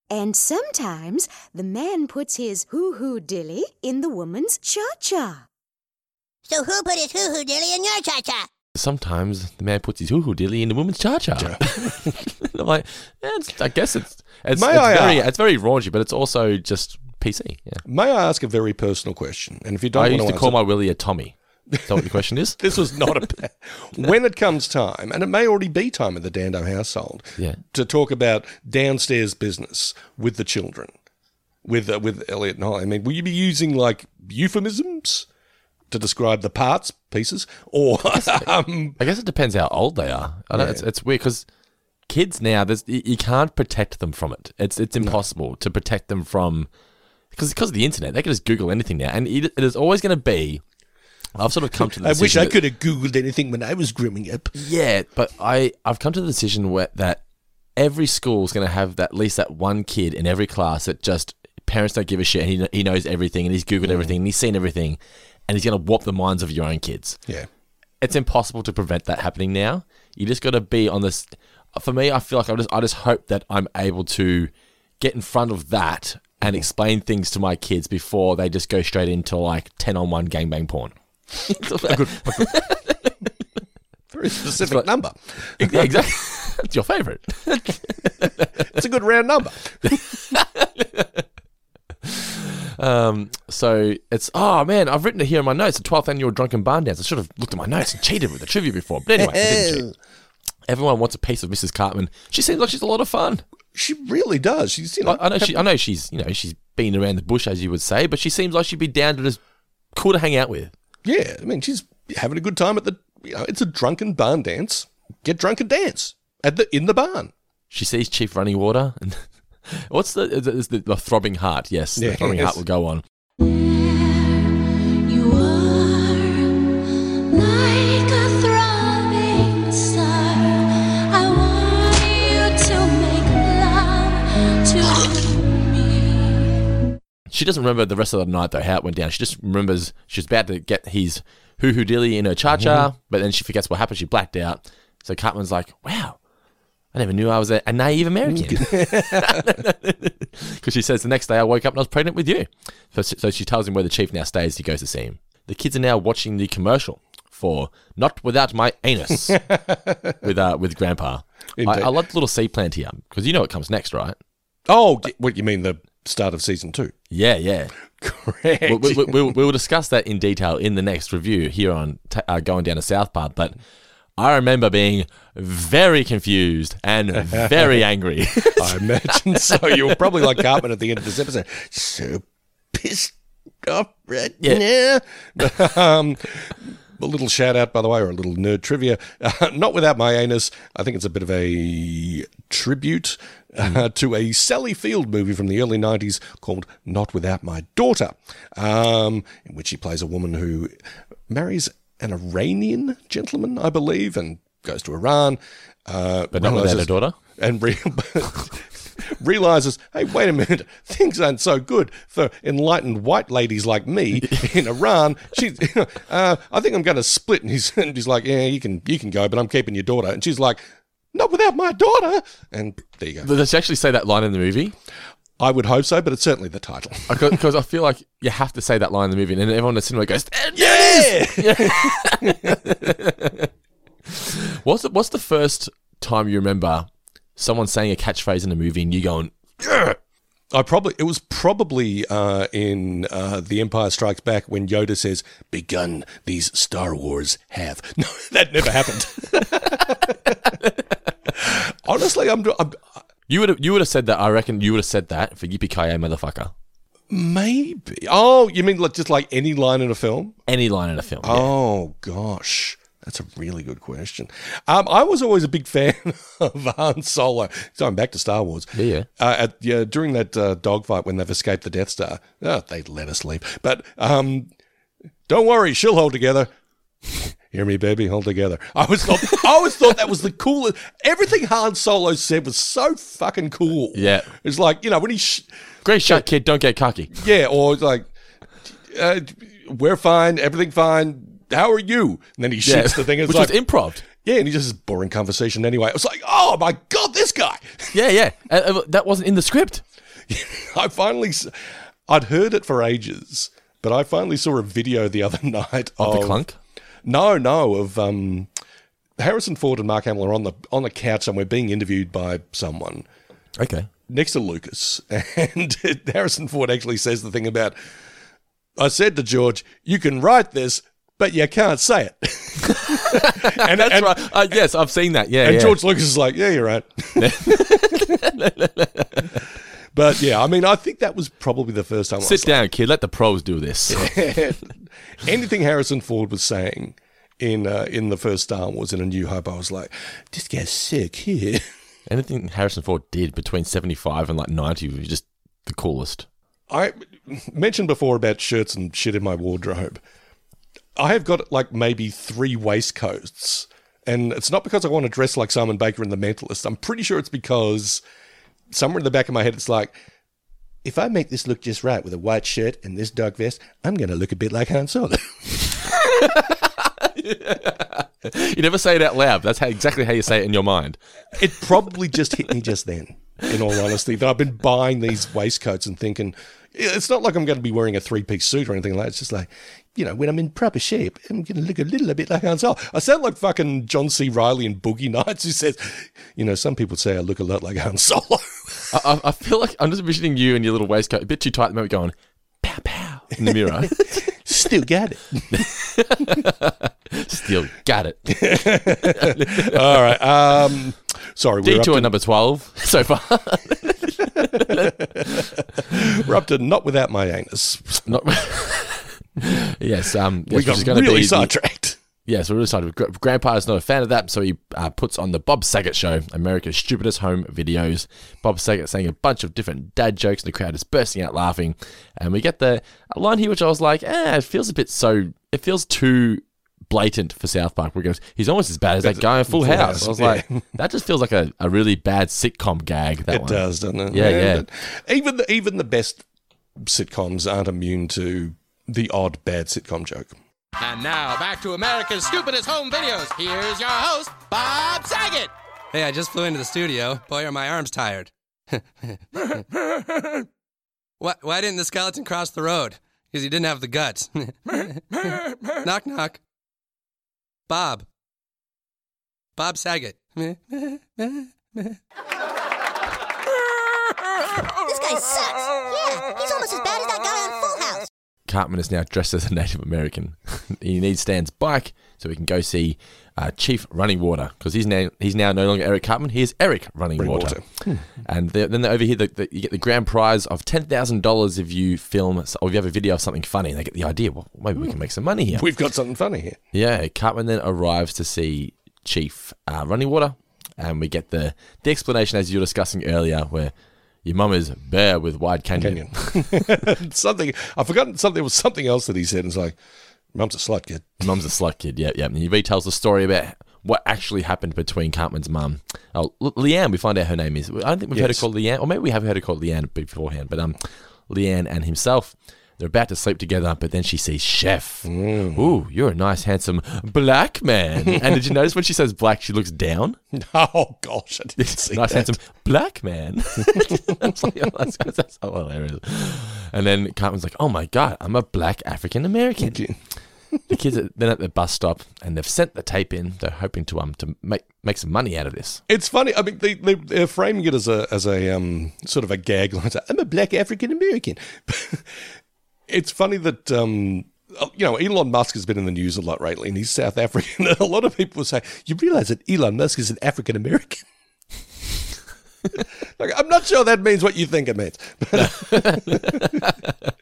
And sometimes the man puts his hoo hoo dilly in the woman's cha cha. So who put his hoo hoo dilly in your cha cha? Sometimes the man puts his hoo hoo dilly in the woman's cha cha. [LAUGHS] I'm like, yeah, it's, I guess it's it's, it's I very ask- it's very raunchy, but it's also just PC. Yeah. May I ask a very personal question? And if you don't I want used to call answer- my Willie a Tommy. Is that what the question is? [LAUGHS] this was not a [LAUGHS] [LAUGHS] when it comes time, and it may already be time in the Dando household, Yeah. to talk about downstairs business with the children, with uh, with Elliot and Holly. I mean, will you be using like euphemisms to describe the parts pieces, or um, I guess it depends how old they are. I don't, it's, it's weird because kids now, there's you, you can't protect them from it. It's it's impossible to protect them from because because of the internet. They can just Google anything now, and it, it is always going to be. I've sort of come to the decision. I wish I that- could have googled anything when I was growing up. Yeah, but I I've come to the decision where that every school is going to have that, at least that one kid in every class that just parents don't give a shit. And he he knows everything and he's googled mm. everything and he's seen everything, and he's going to warp the minds of your own kids. Yeah. It's impossible to prevent that happening now. You just got to be on this. For me, I feel like I just I just hope that I'm able to get in front of that and explain things to my kids before they just go straight into like ten on one gangbang porn. [LAUGHS] Very specific number. yeah, [LAUGHS] exactly. it's your favorite. It's a good round number. [LAUGHS] Um, so it's oh man, I've written it here in my notes. The 12th annual drunken barn dance. I should have looked at my notes and cheated with the trivia before. But anyway, I didn't cheat. Everyone wants a piece of Mrs. Cartman. She seems like she's a lot of fun. She really does. She's you know. I, know she, I know she's you know she's been around the bush as you would say, but she seems like she'd be down to just cool to hang out with. yeah, I mean, she's having a good time at the. You know, it's a drunken barn dance. Get drunk and dance at the in the barn. She sees Chief Running Water and [LAUGHS] what's the is it- is the, the throbbing heart? Yes, the throbbing yes. heart will go on. Doesn't remember the rest of the night though how it went down. She just remembers she's about to get his hoo hoo dilly in her cha cha, but then she forgets what happened. She blacked out. So Cartman's like, "Wow, I never knew I was a, a naive American." [LAUGHS] [LAUGHS] Because she says the next day I woke up and I was pregnant with you. So, so she tells him where the chief now stays. He goes to see him. The kids are now watching the commercial for "Not Without My Anus" [LAUGHS] with uh, with Grandpa. I, I love the little sea plant here because you know what comes next, right? Oh, what you mean the start of season two? Yeah, yeah. Correct. we, we, we, we will discuss that in detail in the next review here on uh, going down to South Park. But I remember being very confused and very [LAUGHS] angry. I imagine so. You were probably like Cartman at the end of this episode. So pissed off right Yeah. now. [LAUGHS] um, a little shout out, by the way, or a little nerd trivia. Uh, [LAUGHS] not without my anus. I think it's a bit of a tribute uh, [LAUGHS] to a Sally Field movie from the early 90s called Not Without My Daughter, um, in which she plays a woman who marries an Iranian gentleman, I believe, and goes to Iran. Uh, But not without a daughter? and re- [LAUGHS] realizes, hey, wait a minute, [LAUGHS] things aren't so good for enlightened white ladies like me in Iran. She's, uh, I think I'm going to split. And he's, and he's like, yeah, you can, you can go, but I'm keeping your daughter. And she's like, not without my daughter. And there you go. Does she actually say that line in the movie? I would hope so, but it's certainly the title. Because I feel like you have to say that line in the movie, and then everyone in the cinema goes, Yeah. [LAUGHS] "What's the, what's the first time you remember someone saying a catchphrase in a movie and you going, I probably it was probably uh, in uh, The Empire Strikes Back when Yoda says, "Begun these Star Wars have." [LAUGHS] No, that never happened. [LAUGHS] [LAUGHS] Honestly, I'm, I'm you would have you would have said that? I reckon you would have said that for Yippee Ki motherfucker. maybe. Oh, you mean like, just like any line in a film? Any line in a film. yeah. Oh gosh, that's a really good question. Um, I was always a big fan [LAUGHS] of Han Solo. Going back to Star Wars, Yeah, yeah. Uh, at, yeah, during that uh, dogfight when they've escaped the Death Star, oh, they let us leave. But um, don't worry, she'll hold together. Hear me, baby, hold together. I always thought, I always thought that was the coolest. Everything Han Solo said was so fucking cool. Yeah. it's like you know when he. Sh- Great shot, kid. Don't get cocky. yeah, or it's like, uh, we're fine, everything fine. How are you? And then he shoots Yeah. the thing. It's Which like, was improv. yeah, and he just has boring conversation anyway. It was like, oh my god, this guy. Yeah, yeah. Uh, uh, that wasn't in the script. [LAUGHS] I finally, I'd heard it for ages, but I finally saw a video the other [LAUGHS] night Of of, the clunk. No, no, of um, Harrison Ford and Mark Hamill are on the on the couch somewhere being interviewed by someone Okay. next to Lucas, [LAUGHS] and Harrison Ford actually says the thing about. I said to George, "You can write this, but you can't say it." [LAUGHS] and That's and, right. Uh, yes, I've seen that. Yeah, And yeah. George Lucas is like, "Yeah, you're right." [LAUGHS] but yeah, I mean, I think that was probably the first time. I Sit down, kid. Let the pros do this. [LAUGHS] like, anything Harrison Ford was saying in uh, in the first Star Wars in A New Hope, I was like, "This guy's sick here." [LAUGHS] Anything Harrison Ford did between 75 and like 90 was just the coolest. I mentioned before about shirts and shit in my wardrobe. I have got like maybe three waistcoats, and it's not because I want to dress like Simon Baker in The Mentalist. I'm pretty sure it's because somewhere in the back of my head, it's like, if I make this look just right with a white shirt and this dark vest, I'm going to look a bit like Han Solo. [LAUGHS] You never say it out loud. That's how, exactly how you say it in your mind. It probably just hit me just then, in all honesty, that I've been buying these waistcoats and thinking, it's not like I'm going to be wearing a three piece suit or anything like that. It's just like, you know, when I'm in proper shape, I'm going to look a little bit like Han Solo. I sound like fucking John C. Reilly in Boogie Nights who says, you know, some people say I look a lot like Han Solo. I, I, feel like I'm just envisioning you and your little waistcoat a bit too tight at the moment going, pow, pow, in the mirror. [LAUGHS] Still got it. [LAUGHS] Still got it. [LAUGHS] All right. Um, sorry, we're up, Detour to, number 12 so far. we're up to not without my anus. Not, [LAUGHS] yes, um, yes, we got really sidetracked. Yes, we're really. Gra- Grandpa is not a fan of that, so he uh, puts on the Bob Saget Show, America's stupidest home videos. Bob Saget saying a bunch of different dad jokes, and the crowd is bursting out laughing. And we get the a line here, which I was like, eh, it feels a bit so. It feels too blatant for South Park. Where he goes, he's almost as bad as that guy in Full, [LAUGHS] Full House. House, I was yeah. like, that just feels like a, a really bad sitcom gag. That It one. does, doesn't it? Yeah, yeah. but Even the, even the best sitcoms aren't immune to the odd bad sitcom joke. And now back to America's stupidest home videos. Here's your host, Bob Saget. Hey, I just flew into the studio. Boy, are my arms tired. [LAUGHS] why, why didn't the skeleton cross the road? Because he didn't have the guts. [LAUGHS] knock, knock. Bob. Bob Saget. This guy sucks. Yeah, he's almost as bad as that guy on Full House. Cartman is now dressed as a Native American. [LAUGHS] he needs Stan's bike so he can go see uh, Chief Running Water because he's now he's now no longer Eric Cartman. He is Eric Running Running Water. Water. And the, then over here, the, the, you get the grand prize of ten thousand dollars if you film or if you have a video of something funny. And they get the idea. Well, maybe we can make some money here. We've got something funny here. Yeah, Cartman then arrives to see Chief uh, Running Water, and we get the the explanation as you were discussing earlier, where your mum is bear with wide canyon. Kenyon. [LAUGHS] something I've forgotten something. Was something else that he said. And it's like, "Mum's a slut kid." Mum's a slut kid. Yeah, yeah. And he retells the story about what actually happened between Cartman's mum. Oh, Liane. We find out her name is. I don't think we've heard her called Liane, or maybe we have heard her called Liane beforehand. But um, Liane and himself. They're about to sleep together, but then she sees Chef. Ooh, you're a nice, handsome black man. [LAUGHS] and did you notice when she says black, she looks down? [LAUGHS] Oh gosh, I didn't [LAUGHS] see nice, that. handsome black man. Was like, oh, that's, that's so hilarious. And then Cartman's like, oh my God, I'm a black African American. the kids are then at the bus stop and they've sent the tape in. They're hoping to um to make make some money out of this. It's funny. I mean, they, they they're framing it as a as a um sort of a gag line. Like, I'm a black African American. It's funny that um you know Elon Musk has been in the news a lot lately, and he's South African. [LAUGHS] a lot of people say, "You realize that Elon Musk is an African American." [LAUGHS] like, I'm not sure that means what you think it means. [LAUGHS]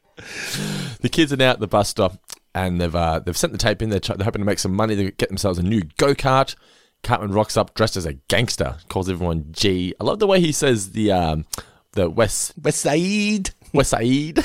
The kids are now at the bus stop and they've uh, they've sent the tape in. They're, they're hoping to make some money. They get themselves a new go kart. Cartman rocks up dressed as a gangster, calls everyone G. I love the way he says the um the West West Side. West Side.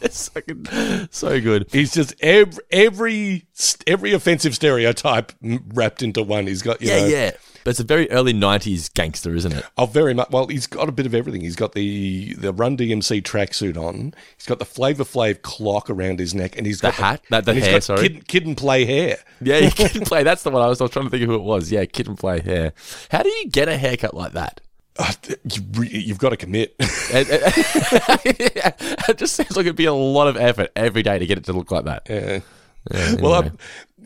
[LAUGHS] it's fucking so good. He's just every every every offensive stereotype wrapped into one. He's got you Yeah, know, yeah. But it's a very early '90s gangster, isn't it? Oh, very much. Well, he's got a bit of everything. He's got the the Run DMC tracksuit on. He's got the Flavor Flav clock around his neck, and he's The got The hat? That- the and he's hair, got sorry. Kid, kid and play hair. Yeah, yeah, [LAUGHS] kid and play. That's the one I was, I was trying to think of who it was. Yeah, kid and play hair. How do you get a haircut like that? Oh, you you've got to commit. [LAUGHS] [LAUGHS] It, just seems like it'd be a lot of effort every day to get it to look like that. Yeah. Yeah, Well, um,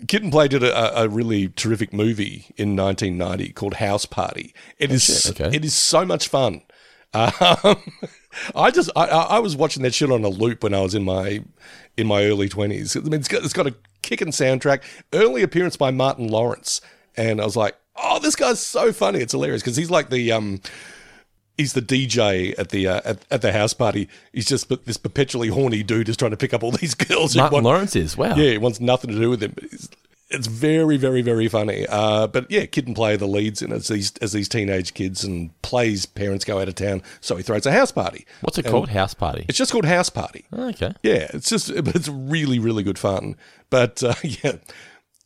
Kid and Play did a, a really terrific movie in 1990 called House Party. It is Oh, shit, okay. it is so much fun. [LAUGHS] Um, I just I, I I was watching that shit on a loop when I was in my in my early 20s. I mean, it's got, it's got a kicking soundtrack. Early appearance by Martin Lawrence, and I was like, oh, this guy's so funny. It's hilarious because he's like the um. He's the DJ at the uh, at, at the house party. He's just this perpetually horny dude who's trying to pick up all [LAUGHS] these girls. Martin want- Lawrence is wow. yeah, he wants nothing to do with him. But it's, it's very, very, very funny. Uh, but yeah, Kid and Play the leads in it as these as these teenage kids, and Play's parents go out of town, so he throws a house party. What's it And called? House party. It's just called House Party. Okay. Yeah, it's just, [LAUGHS] it's really, really good fun. But uh, [LAUGHS] yeah,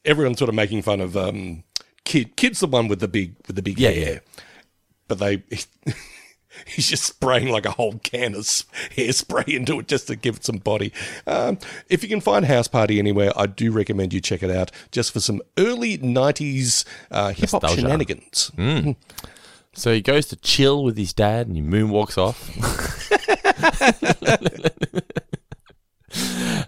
everyone's sort of making fun of um, Kid. Kid's the one with the big with the big Yeah, hair. yeah. But they, [LAUGHS] He's just spraying like a whole can of hairspray into it just to give it some body. Um, if you can find House Party anywhere, I do recommend you check it out just for some early 90s uh, hip hop shenanigans. So he goes to chill with his dad and he moonwalks off. [LAUGHS] [LAUGHS]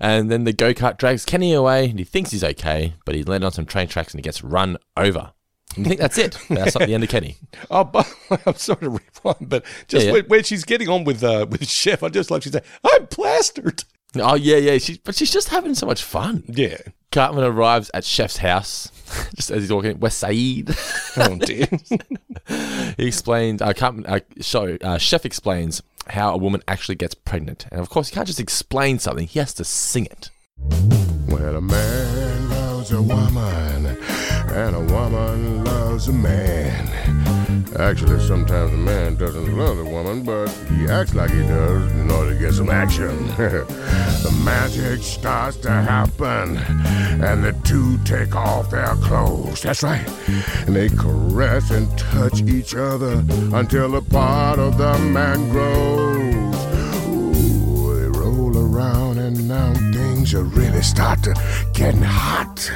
and then the go kart drags Kenny away and he thinks he's okay, but he landed on some train tracks and he gets run over. And you think that's it? [LAUGHS] That's not the end of Kenny. Oh, but [LAUGHS] I'm sorry to rewind, but just Yeah, yeah. When, when she's getting on with uh, with Chef, I just like she's said, "I'm plastered." Oh yeah, yeah. She's but she's just having so much fun. Yeah. Cartman arrives at Chef's house [LAUGHS] just as he's walking. West Said. Oh dear. he explains. Uh, Cartman. Uh, show. Uh, Chef explains how a woman actually gets pregnant, and of course, he can't just explain something. He has to sing it. Well, a man loves a woman, and a woman loves a man. Actually, sometimes a man doesn't love a woman, but he acts like he does in order to get some action. [LAUGHS] the magic starts to happen, and the two take off their clothes. That's right. And they caress and touch each other until a part of the man grows. Ooh, they roll around and now things are really start to getting hot.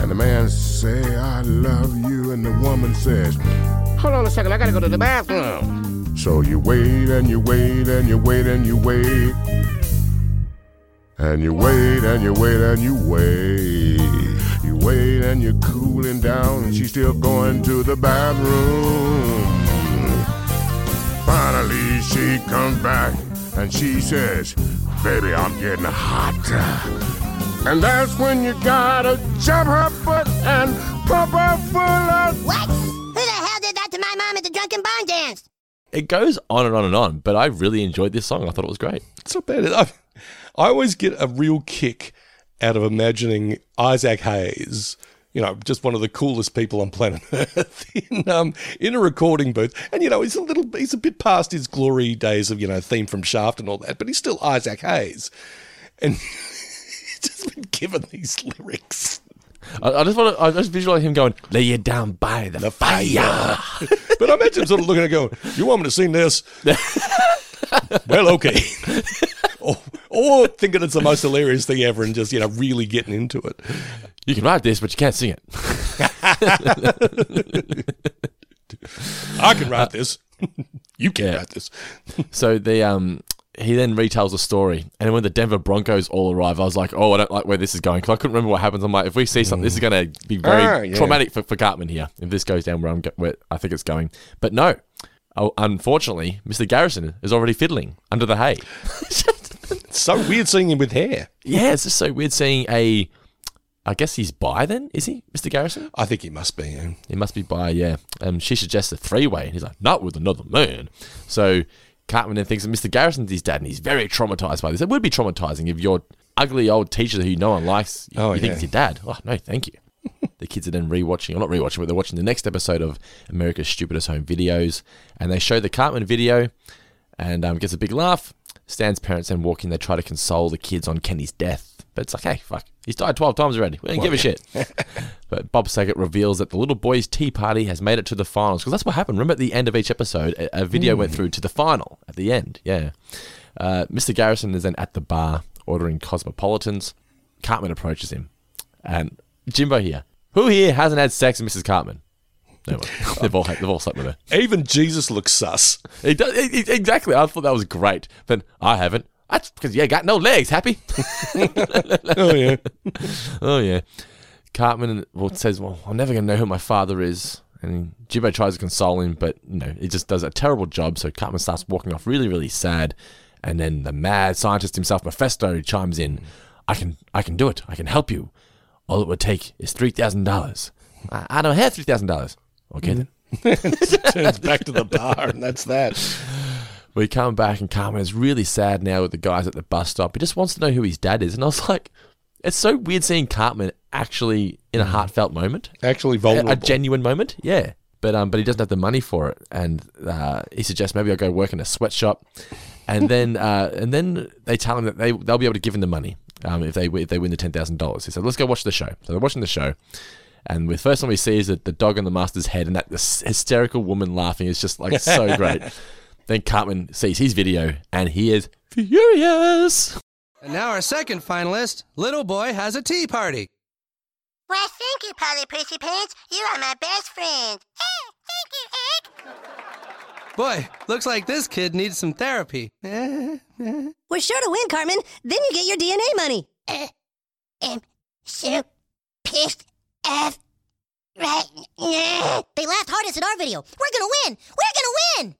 And the man say, I love you, and the woman says, Hold on a second, I gotta go to the bathroom. So you wait and you wait and you wait and you wait. And you wait and you wait and you wait. You wait and you're cooling down, and she's still going to the bathroom. Finally, she comes back and she says, Baby, I'm getting hot. And that's when you gotta jump her foot and pump her full of. What? Who the hell did that to my mom at the drunken barn dance? It goes on and on and on, but I really enjoyed this song. I thought it was great. It's not bad. I, I always get a real kick out of imagining Isaac Hayes, you know, just one of the coolest people on planet [LAUGHS] Earth, in um in a recording booth. And you know, he's a little, he's a bit past his glory days of you know theme from Shaft and all that, but he's still Isaac Hayes, and [LAUGHS] he's just been given these lyrics. I, I just want to. I just visualize him going, "Lay you down by the, fire." But I imagine him sort of looking at going, You want me to sing this? [LAUGHS] well, okay. or, or thinking it's the most hilarious thing ever and just, you know, really getting into it. You can write this, but you can't sing it. I can write this. [LAUGHS] you can Yeah. write this. [LAUGHS] so the um, he then retells the story, and when the Denver Broncos all arrive, I was like, "Oh, I don't like where this is going," because I couldn't remember what happens. I'm like, if we see something, this is going to be very Ah, yeah. traumatic for, for Cartman here. If this goes down where I'm, where I think it's going, but no. Oh, unfortunately, Mr. Garrison is already fiddling under the hay. [LAUGHS] It's so weird seeing him with hair. Yeah, it's just so weird seeing a. I guess he's by then, is he, Mr. Garrison? I think he must be. yeah. He must be by, yeah. Um, she suggests a three way, and he's like, not with another man. So Cartman then thinks that Mr. Garrison's his dad, and he's very traumatized by this. It would be traumatizing if your ugly old teacher who no one likes, you, Oh, you think it's your dad. Oh, no, thank you. [LAUGHS] the kids are then rewatching, or not rewatching, but they're watching the next episode of America's Stupidest Home Videos, and they show the Cartman video, and um, gets a big laugh. Stan's parents then walk in, they try to console the kids on Kenny's death. But it's like, hey, fuck, he's died 12 times already. We don't give a shit. [LAUGHS] but Bob Saget reveals that the little boy's tea party has made it to the finals. Because that's what happened. Remember at the end of each episode, a, a video went through to the final at the end. Yeah. Uh, Mr. Garrison is then at the bar ordering cosmopolitans. Cartman approaches him. And Jimbo here. Who here hasn't had sex with Mrs. Cartman? No [LAUGHS] they've, all, they've all slept with her. Even Jesus looks sus. He does, he- exactly. I thought that was great. But I haven't. That's because you got no legs, happy. [LAUGHS] Oh, yeah. oh yeah. Cartman well, says, "Well, I'm never going to know who my father is." And Jimbo tries to console him, but you know he just does a terrible job. So Cartman starts walking off, really, really sad. And then the mad scientist himself, Mephisto, chimes in. I can, I can do it. I can help you. All it would take is three thousand dollars. I, I don't have three thousand dollars. Okay then. [LAUGHS] Turns back to the bar, and that's that. We come back and Cartman is really sad now with the guys at the bus stop. He just wants to know who his dad is. And I was [LAUGHS] like, it's so weird seeing Cartman actually in a heartfelt moment, Actually a, vulnerable. a genuine moment. Yeah. But um, but he doesn't have the money for it, and uh, he suggests maybe I'll go work in a sweatshop, and then [LAUGHS] uh, and then they tell him that they they'll be able to give him the money um, if they if they win the ten thousand dollars. He said, "Let's go watch the show." So they're watching the show, and the first one we see is that the dog on the master's head, and that this hysterical woman laughing is just like so [LAUGHS] great. Then Cartman sees his video and he is furious. And now our second finalist, Little Boy Has a Tea Party. Well, thank you, Polly Prissy Pants. You are my best friend. Eh, thank you, Egg. Boy, looks like this kid needs some therapy. [LAUGHS] We're sure to win, Cartman. Then you get your DNA money. Uh, am so pissed off right now. They laughed hardest at our video. We're gonna win. We're gonna win.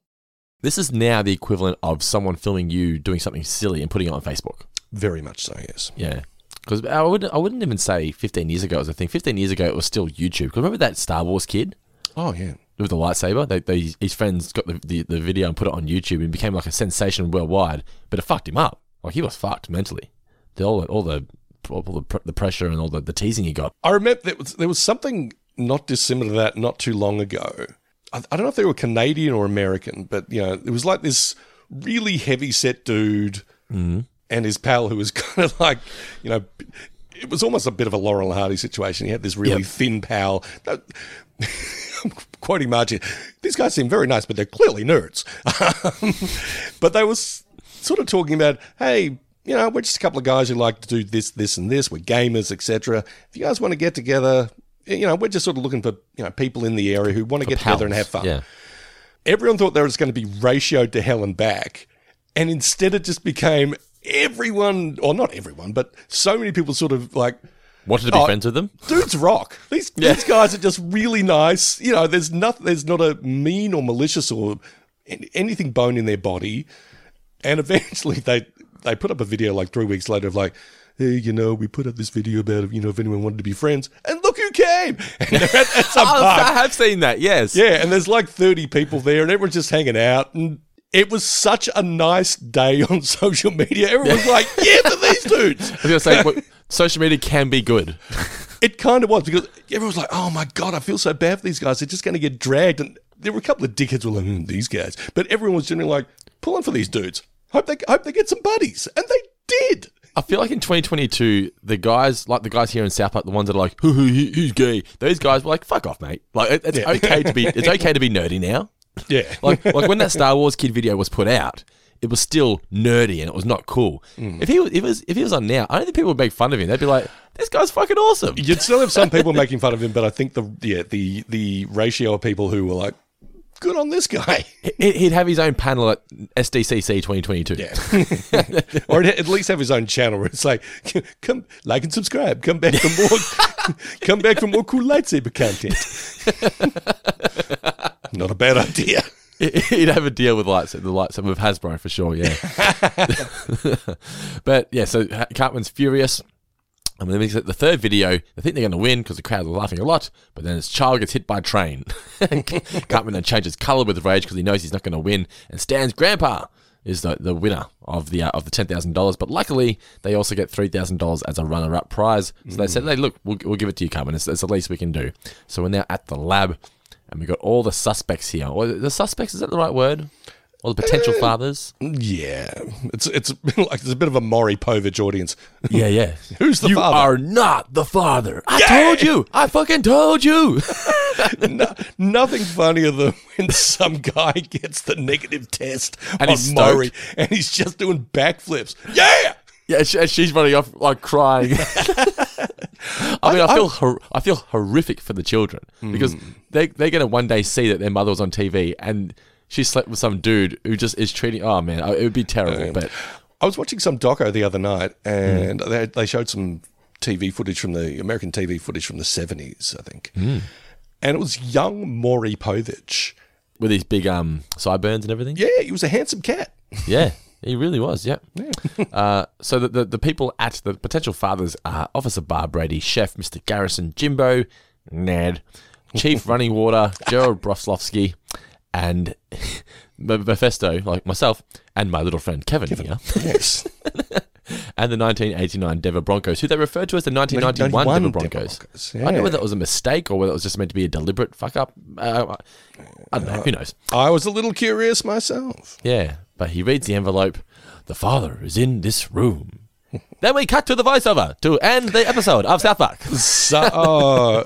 This is now the equivalent of someone filming you doing something silly and putting it on Facebook. Very much so, yes. Yeah. Because I wouldn't, I wouldn't even say 15 years ago it was a thing. 15 years ago, it was still YouTube. Because remember that Star Wars kid Oh, yeah. with the lightsaber? They, they, his friends got the, the, the video and put it on YouTube and became like a sensation worldwide. But it fucked him up. Like he was fucked mentally. The, all, the, all the all the, the pressure and all the, the teasing he got. I remember there was, there was something not dissimilar to that not too long ago. I, don't know if they were Canadian or American, but you know, it was like this really heavy set dude mm-hmm. and his pal who was [LAUGHS] kind of like, you know, it was almost a bit of a Laurel and Hardy situation. He had this really Yep. thin pal. [LAUGHS] I'm quoting Margie. These guys seem very nice, but they're clearly nerds. [LAUGHS] but they were sort of talking about, hey, you know, we're just a couple of guys who like to do this, this, and this. We're gamers, etc. If you guys want to get together, you know, we're just sort of looking for you know people in the area who want to get together and have fun. Yeah. Everyone thought they was going to be ratioed to hell and back, and instead it just became everyone, or not everyone, but so many people sort of like Wanted to be Oh, friends with them? dudes rock. These [LAUGHS] these guys are just really nice. You know, there's nothing. There's not a mean or malicious or anything bone in their body. And [LAUGHS] eventually, they they put up a video like three weeks later of like, hey, you know, we put up this video about you know if anyone wanted to be friends, and look came. [LAUGHS] And they're at, at some [LAUGHS] Oh, park. I have seen that, yes. Yeah, and there's like 30 people there, and everyone's just hanging out. And it was such a nice day on [LAUGHS] social media. Everyone was like, yeah, for these dudes. I was going to say, what, social media can be good. It kind of was because everyone was like, oh my God, I feel so bad for these guys. They're just going to get dragged. And there were a couple of dickheads who were like, "Hmm, these guys. But everyone was generally like, pulling for these dudes. Hope they, hope they get some buddies. And they did. I feel like in 2022, the guys, like the guys here in South Park, the ones that are like, "Hoo, hoo, he- he's gay, those guys were like, fuck off, mate. Like, it- it's Yeah. okay to be, [LAUGHS] it's okay to be nerdy now. Yeah. Like, like when that Star Wars kid video was put out, it was still nerdy and it was not cool. Mm. If he was, if was, if he was on now, I don't think people would make fun of him. They'd be like, this guy's fucking awesome. You'd still have some people [LAUGHS] making fun of him, but I think the yeah the the ratio of people who were like, good on this guy. [LAUGHS] He- He'd have his own panel at SDCC 2022. Yeah. [LAUGHS] or at least have his own channel where it's like, [LAUGHS] come like and subscribe. Come back for more. come back for more cool lightsaber content. Not a bad idea. He'd have a deal with lights, the lightsaber with Hasbro for sure, yeah. but yeah, so Cartman's furious. And then the third video, they think they're going to win because the crowd are laughing a lot, but then his child gets hit by a train. [LAUGHS] Cartman then changes colour with rage because he knows he's not going to win, and Stan's grandpa is the, the winner of the uh, of the ten thousand dollars. But luckily, they also get three thousand dollars as a runner up prize. So they said, "Hey, look, we'll, we'll give it to you, Cartman. It's, it's the least we can do." So we're now at the lab, and we've got all the suspects here. Or the suspects is that the right word? Or the potential eh, fathers? Yeah, it's it's [LAUGHS] like it's a bit of a Maury Povich audience. Yeah, yeah. [LAUGHS] Who's the you father? You are not the father. I told you. I fucking told you. [LAUGHS] no, nothing funnier than when some guy gets the negative test And on Maury and he's just doing backflips. Yeah, yeah, and she's running off like crying. I mean, I, feel hor- I feel horrific for the children because hmm. they they're gonna one day see that their mother was on TV and she slept with some dude who just is treating. Oh man, it would be terrible. But I was watching some doco the other night, and Hmm. they, they showed some TV footage from the American TV footage from the seventies, I think, Hmm. and it was young Maury Povich. with his big um sideburns and everything. Yeah, he was a handsome cat. [LAUGHS] Yeah, he really was. Yeah. [LAUGHS] uh, so the, the the people at the potential fathers are Officer Barbrady, Chef Mr. Garrison, Jimbo, Ned, Chief [LAUGHS] Running Water, Gerald Broflovsky, and [LAUGHS] Mephisto, like myself, and my little friend Kevin, here, Yes, [LAUGHS] and the 1989 Denver Broncos, who they referred to as the 1991 Denver Broncos. Denver Broncos, I don't know whether that was a mistake or whether it was just meant to be a deliberate fuck up. Uh, I don't know. Who knows? I was a little curious myself. Yeah, but he reads the envelope. The father is in this room. [LAUGHS] then we cut to the voiceover to end the episode of South Park. So, uh,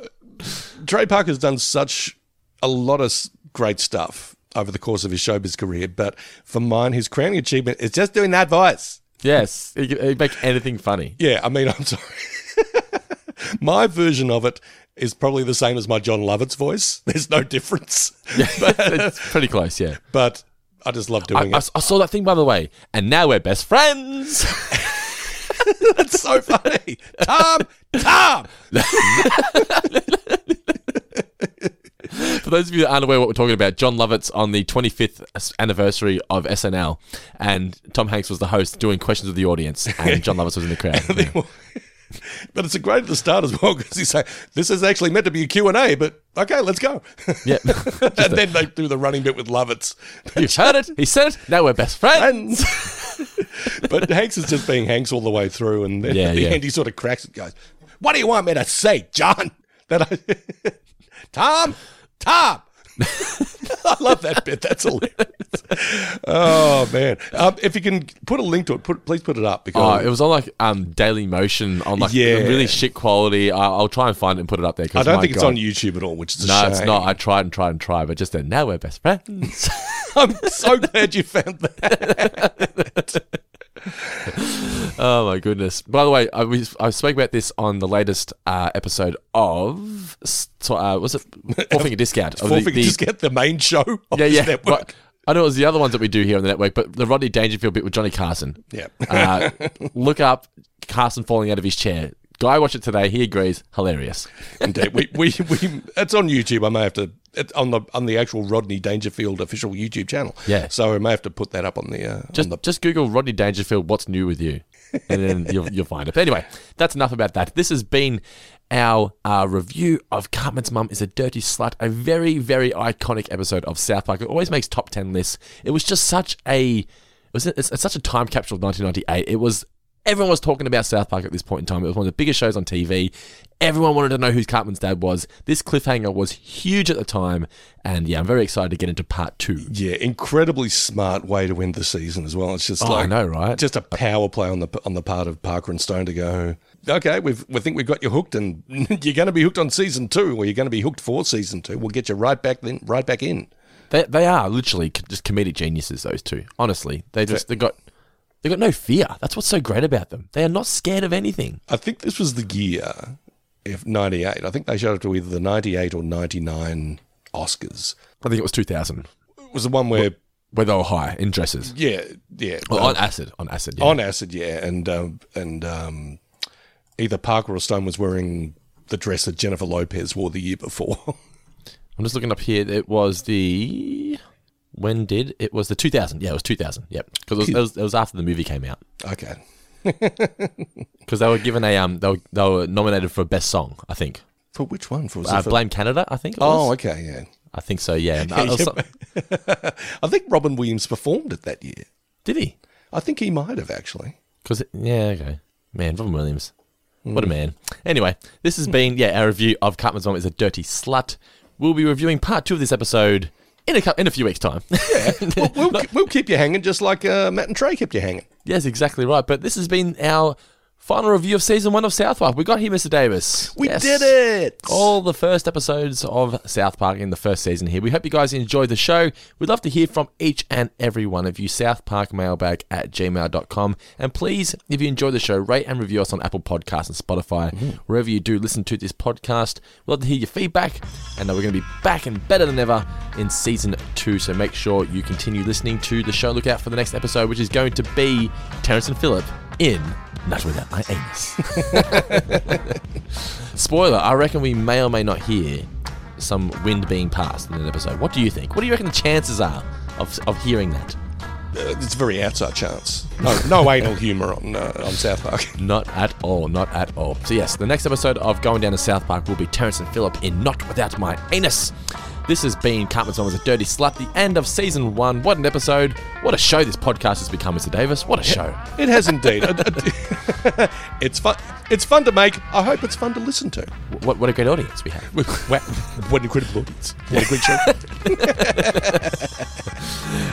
Trey Parker's done such a lot of great stuff. over the course of his showbiz career, but for mine, his crowning achievement is just doing that voice. Yes, he can make anything funny. Yeah, I mean, [LAUGHS] I'm sorry. my version of it is probably the same as my Jon Lovitz's voice. [LAUGHS] There's no difference. Yeah, [LAUGHS] it's pretty close, yeah. But I just love doing I- it. I saw that thing by the way, and now we're best friends. That's so funny. Tom, Tom. For those of you that aren't aware what we're talking about, Jon Lovitz's on the 25th anniversary of SNL, and Tom Hanks was the host doing questions of the audience, and Jon Lovitz was in the crowd. [LAUGHS] Yeah. [LAUGHS] But it's a great at the start as well because he's saying, this is actually meant to be a Q&A, but okay, let's go. Yeah. [LAUGHS] and then they do the running bit with Lovitz. You've heard it. He said it. Now we're best friends. but Hanks is just being Hanks all the way through, and then Yeah, at the yeah. end he sort of cracks it, goes, "What do you want me to say, John?" That I, Tom, Tom. [LAUGHS] I love that bit. That's hilarious. Oh man! Um, if you can put a link to it, put please put it up Oh, because it was on like um, Daily Motion on like Yeah. really shit quality. I, I'll try and find it and put it up there. I don't think it's on YouTube at all, which is a No, it's not. I tried and tried and tried, but just then, now we're best friends. [LAUGHS] I'm so glad you found that. [LAUGHS] [LAUGHS] oh my goodness! By the way, I, we, I spoke about this on the latest uh, episode of so, uh, was it [LAUGHS] Four Finger Discount? Four Finger get the main show of yeah, this yeah. I know it was the other ones that we do here on the network, but the Rodney Dangerfield bit with Johnny Carson. Yeah. uh, [LAUGHS] look up Carson falling out of his chair. Guy watched it today. He agrees. Hilarious. Indeed, we, we, we it's on YouTube. I may have to it's on the on the actual Rodney Dangerfield official YouTube channel. Yeah. so I may have to put that up on the uh, Just on the just Google Rodney Dangerfield. What's new with you? And then you'll you'll find it. But anyway, that's enough about that. This has been our uh, review of Cartman's Mum is a Dirty Slut, a very very iconic episode of South Park. It always makes top ten lists. It was just such a it was it's, it's such a time capsule of 1998. It was everyone was talking about South Park at this point in time. It was one of the biggest shows on TV. Everyone wanted to know who Cartman's dad was. This cliffhanger was huge at the time, and yeah, I'm very excited to get into part two. yeah, incredibly smart way to end the season as well. It's just Oh, I know, right? Just a power play on the on the part of Parker and Stone to go. Okay, we've we think we've got you hooked, and [LAUGHS] you're going to be hooked on season two, or you're going to be hooked for season two. We'll get you right back then, right back in. They, they are literally just comedic geniuses. Those two, honestly, they just they got they got no fear. That's what's so great about them. They are not scared of anything. I think this was the year, if '98. I think they showed up to either the '98 or '99 Oscars. I think it was 2000 It was the one where, where they were high in dresses. yeah, yeah, Well, on acid, on acid. Yeah. on acid, yeah, and um, and um, either Parker or Stone was wearing the dress that Jennifer Lopez wore the year before. [LAUGHS] I'm just looking up here. It was the when did it was the 2000? Yeah, it was 2000. Yep, because it was, it was it was after the movie came out. okay, [LAUGHS] Because they were given a um they were, they were nominated for best song. I think. for which one? For, Uh, for- Blame Canada. I think. Oh, okay, yeah. I think so. Yeah. [LAUGHS] Yeah, so- [LAUGHS] I think Robin Williams performed it that year. did he? I think he might have actually. Because yeah, okay, man, Robin Williams, what a man. Anyway, this has been yeah our review of Cartman's Mom is a dirty slut. We'll be reviewing part two of this episode in a in a few weeks' time. [LAUGHS] We'll, we'll, we'll keep you hanging just like uh, Matt and Trey kept you hanging. yes, exactly right. But this has been our final review of season one of South Park. We got here, Mr. Davis. We Yes. did it! All the first episodes of South Park in the first season here. We hope you guys enjoyed the show. We'd love to hear from each and every one of you. SouthParkMailbag at gmail.com. And please, if you enjoy the show, rate and review us on Apple Podcasts and Spotify, wherever you do listen to this podcast. We'd love to hear your feedback. And we're going to be back and better than ever in season two. So make sure you continue listening to the show. Look out for the next episode, which is going to be Terrance and Phillip in Not Without My Anus. [LAUGHS] Spoiler, I reckon we may or may not hear some wind being passed in an episode. What do you think? What do you reckon the chances are of, of hearing that? Uh, it's a very outside chance. No, no [LAUGHS] anal humour on uh, on South Park. [LAUGHS] Not at all, not at all. So, yes, the next episode of Going Down to South Park will be Terrance and Phillip in Not Without My Anus. This has been Cartman's Mom as a Dirty Slut, the end of season one. What an episode. What a show this podcast has become, Mr. Davis. What a show. It has indeed. [LAUGHS] It's fun. It's fun to make. I hope it's fun to listen to. What, what a great audience we have. [LAUGHS] What, what an incredible audience. What a great show.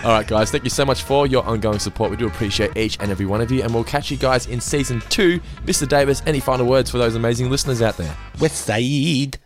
[LAUGHS] All right, guys, thank you so much for your ongoing support. We do appreciate each and every one of you, and we'll catch you guys in season two. Mr. Davis, any final words for those amazing listeners out there? West Side.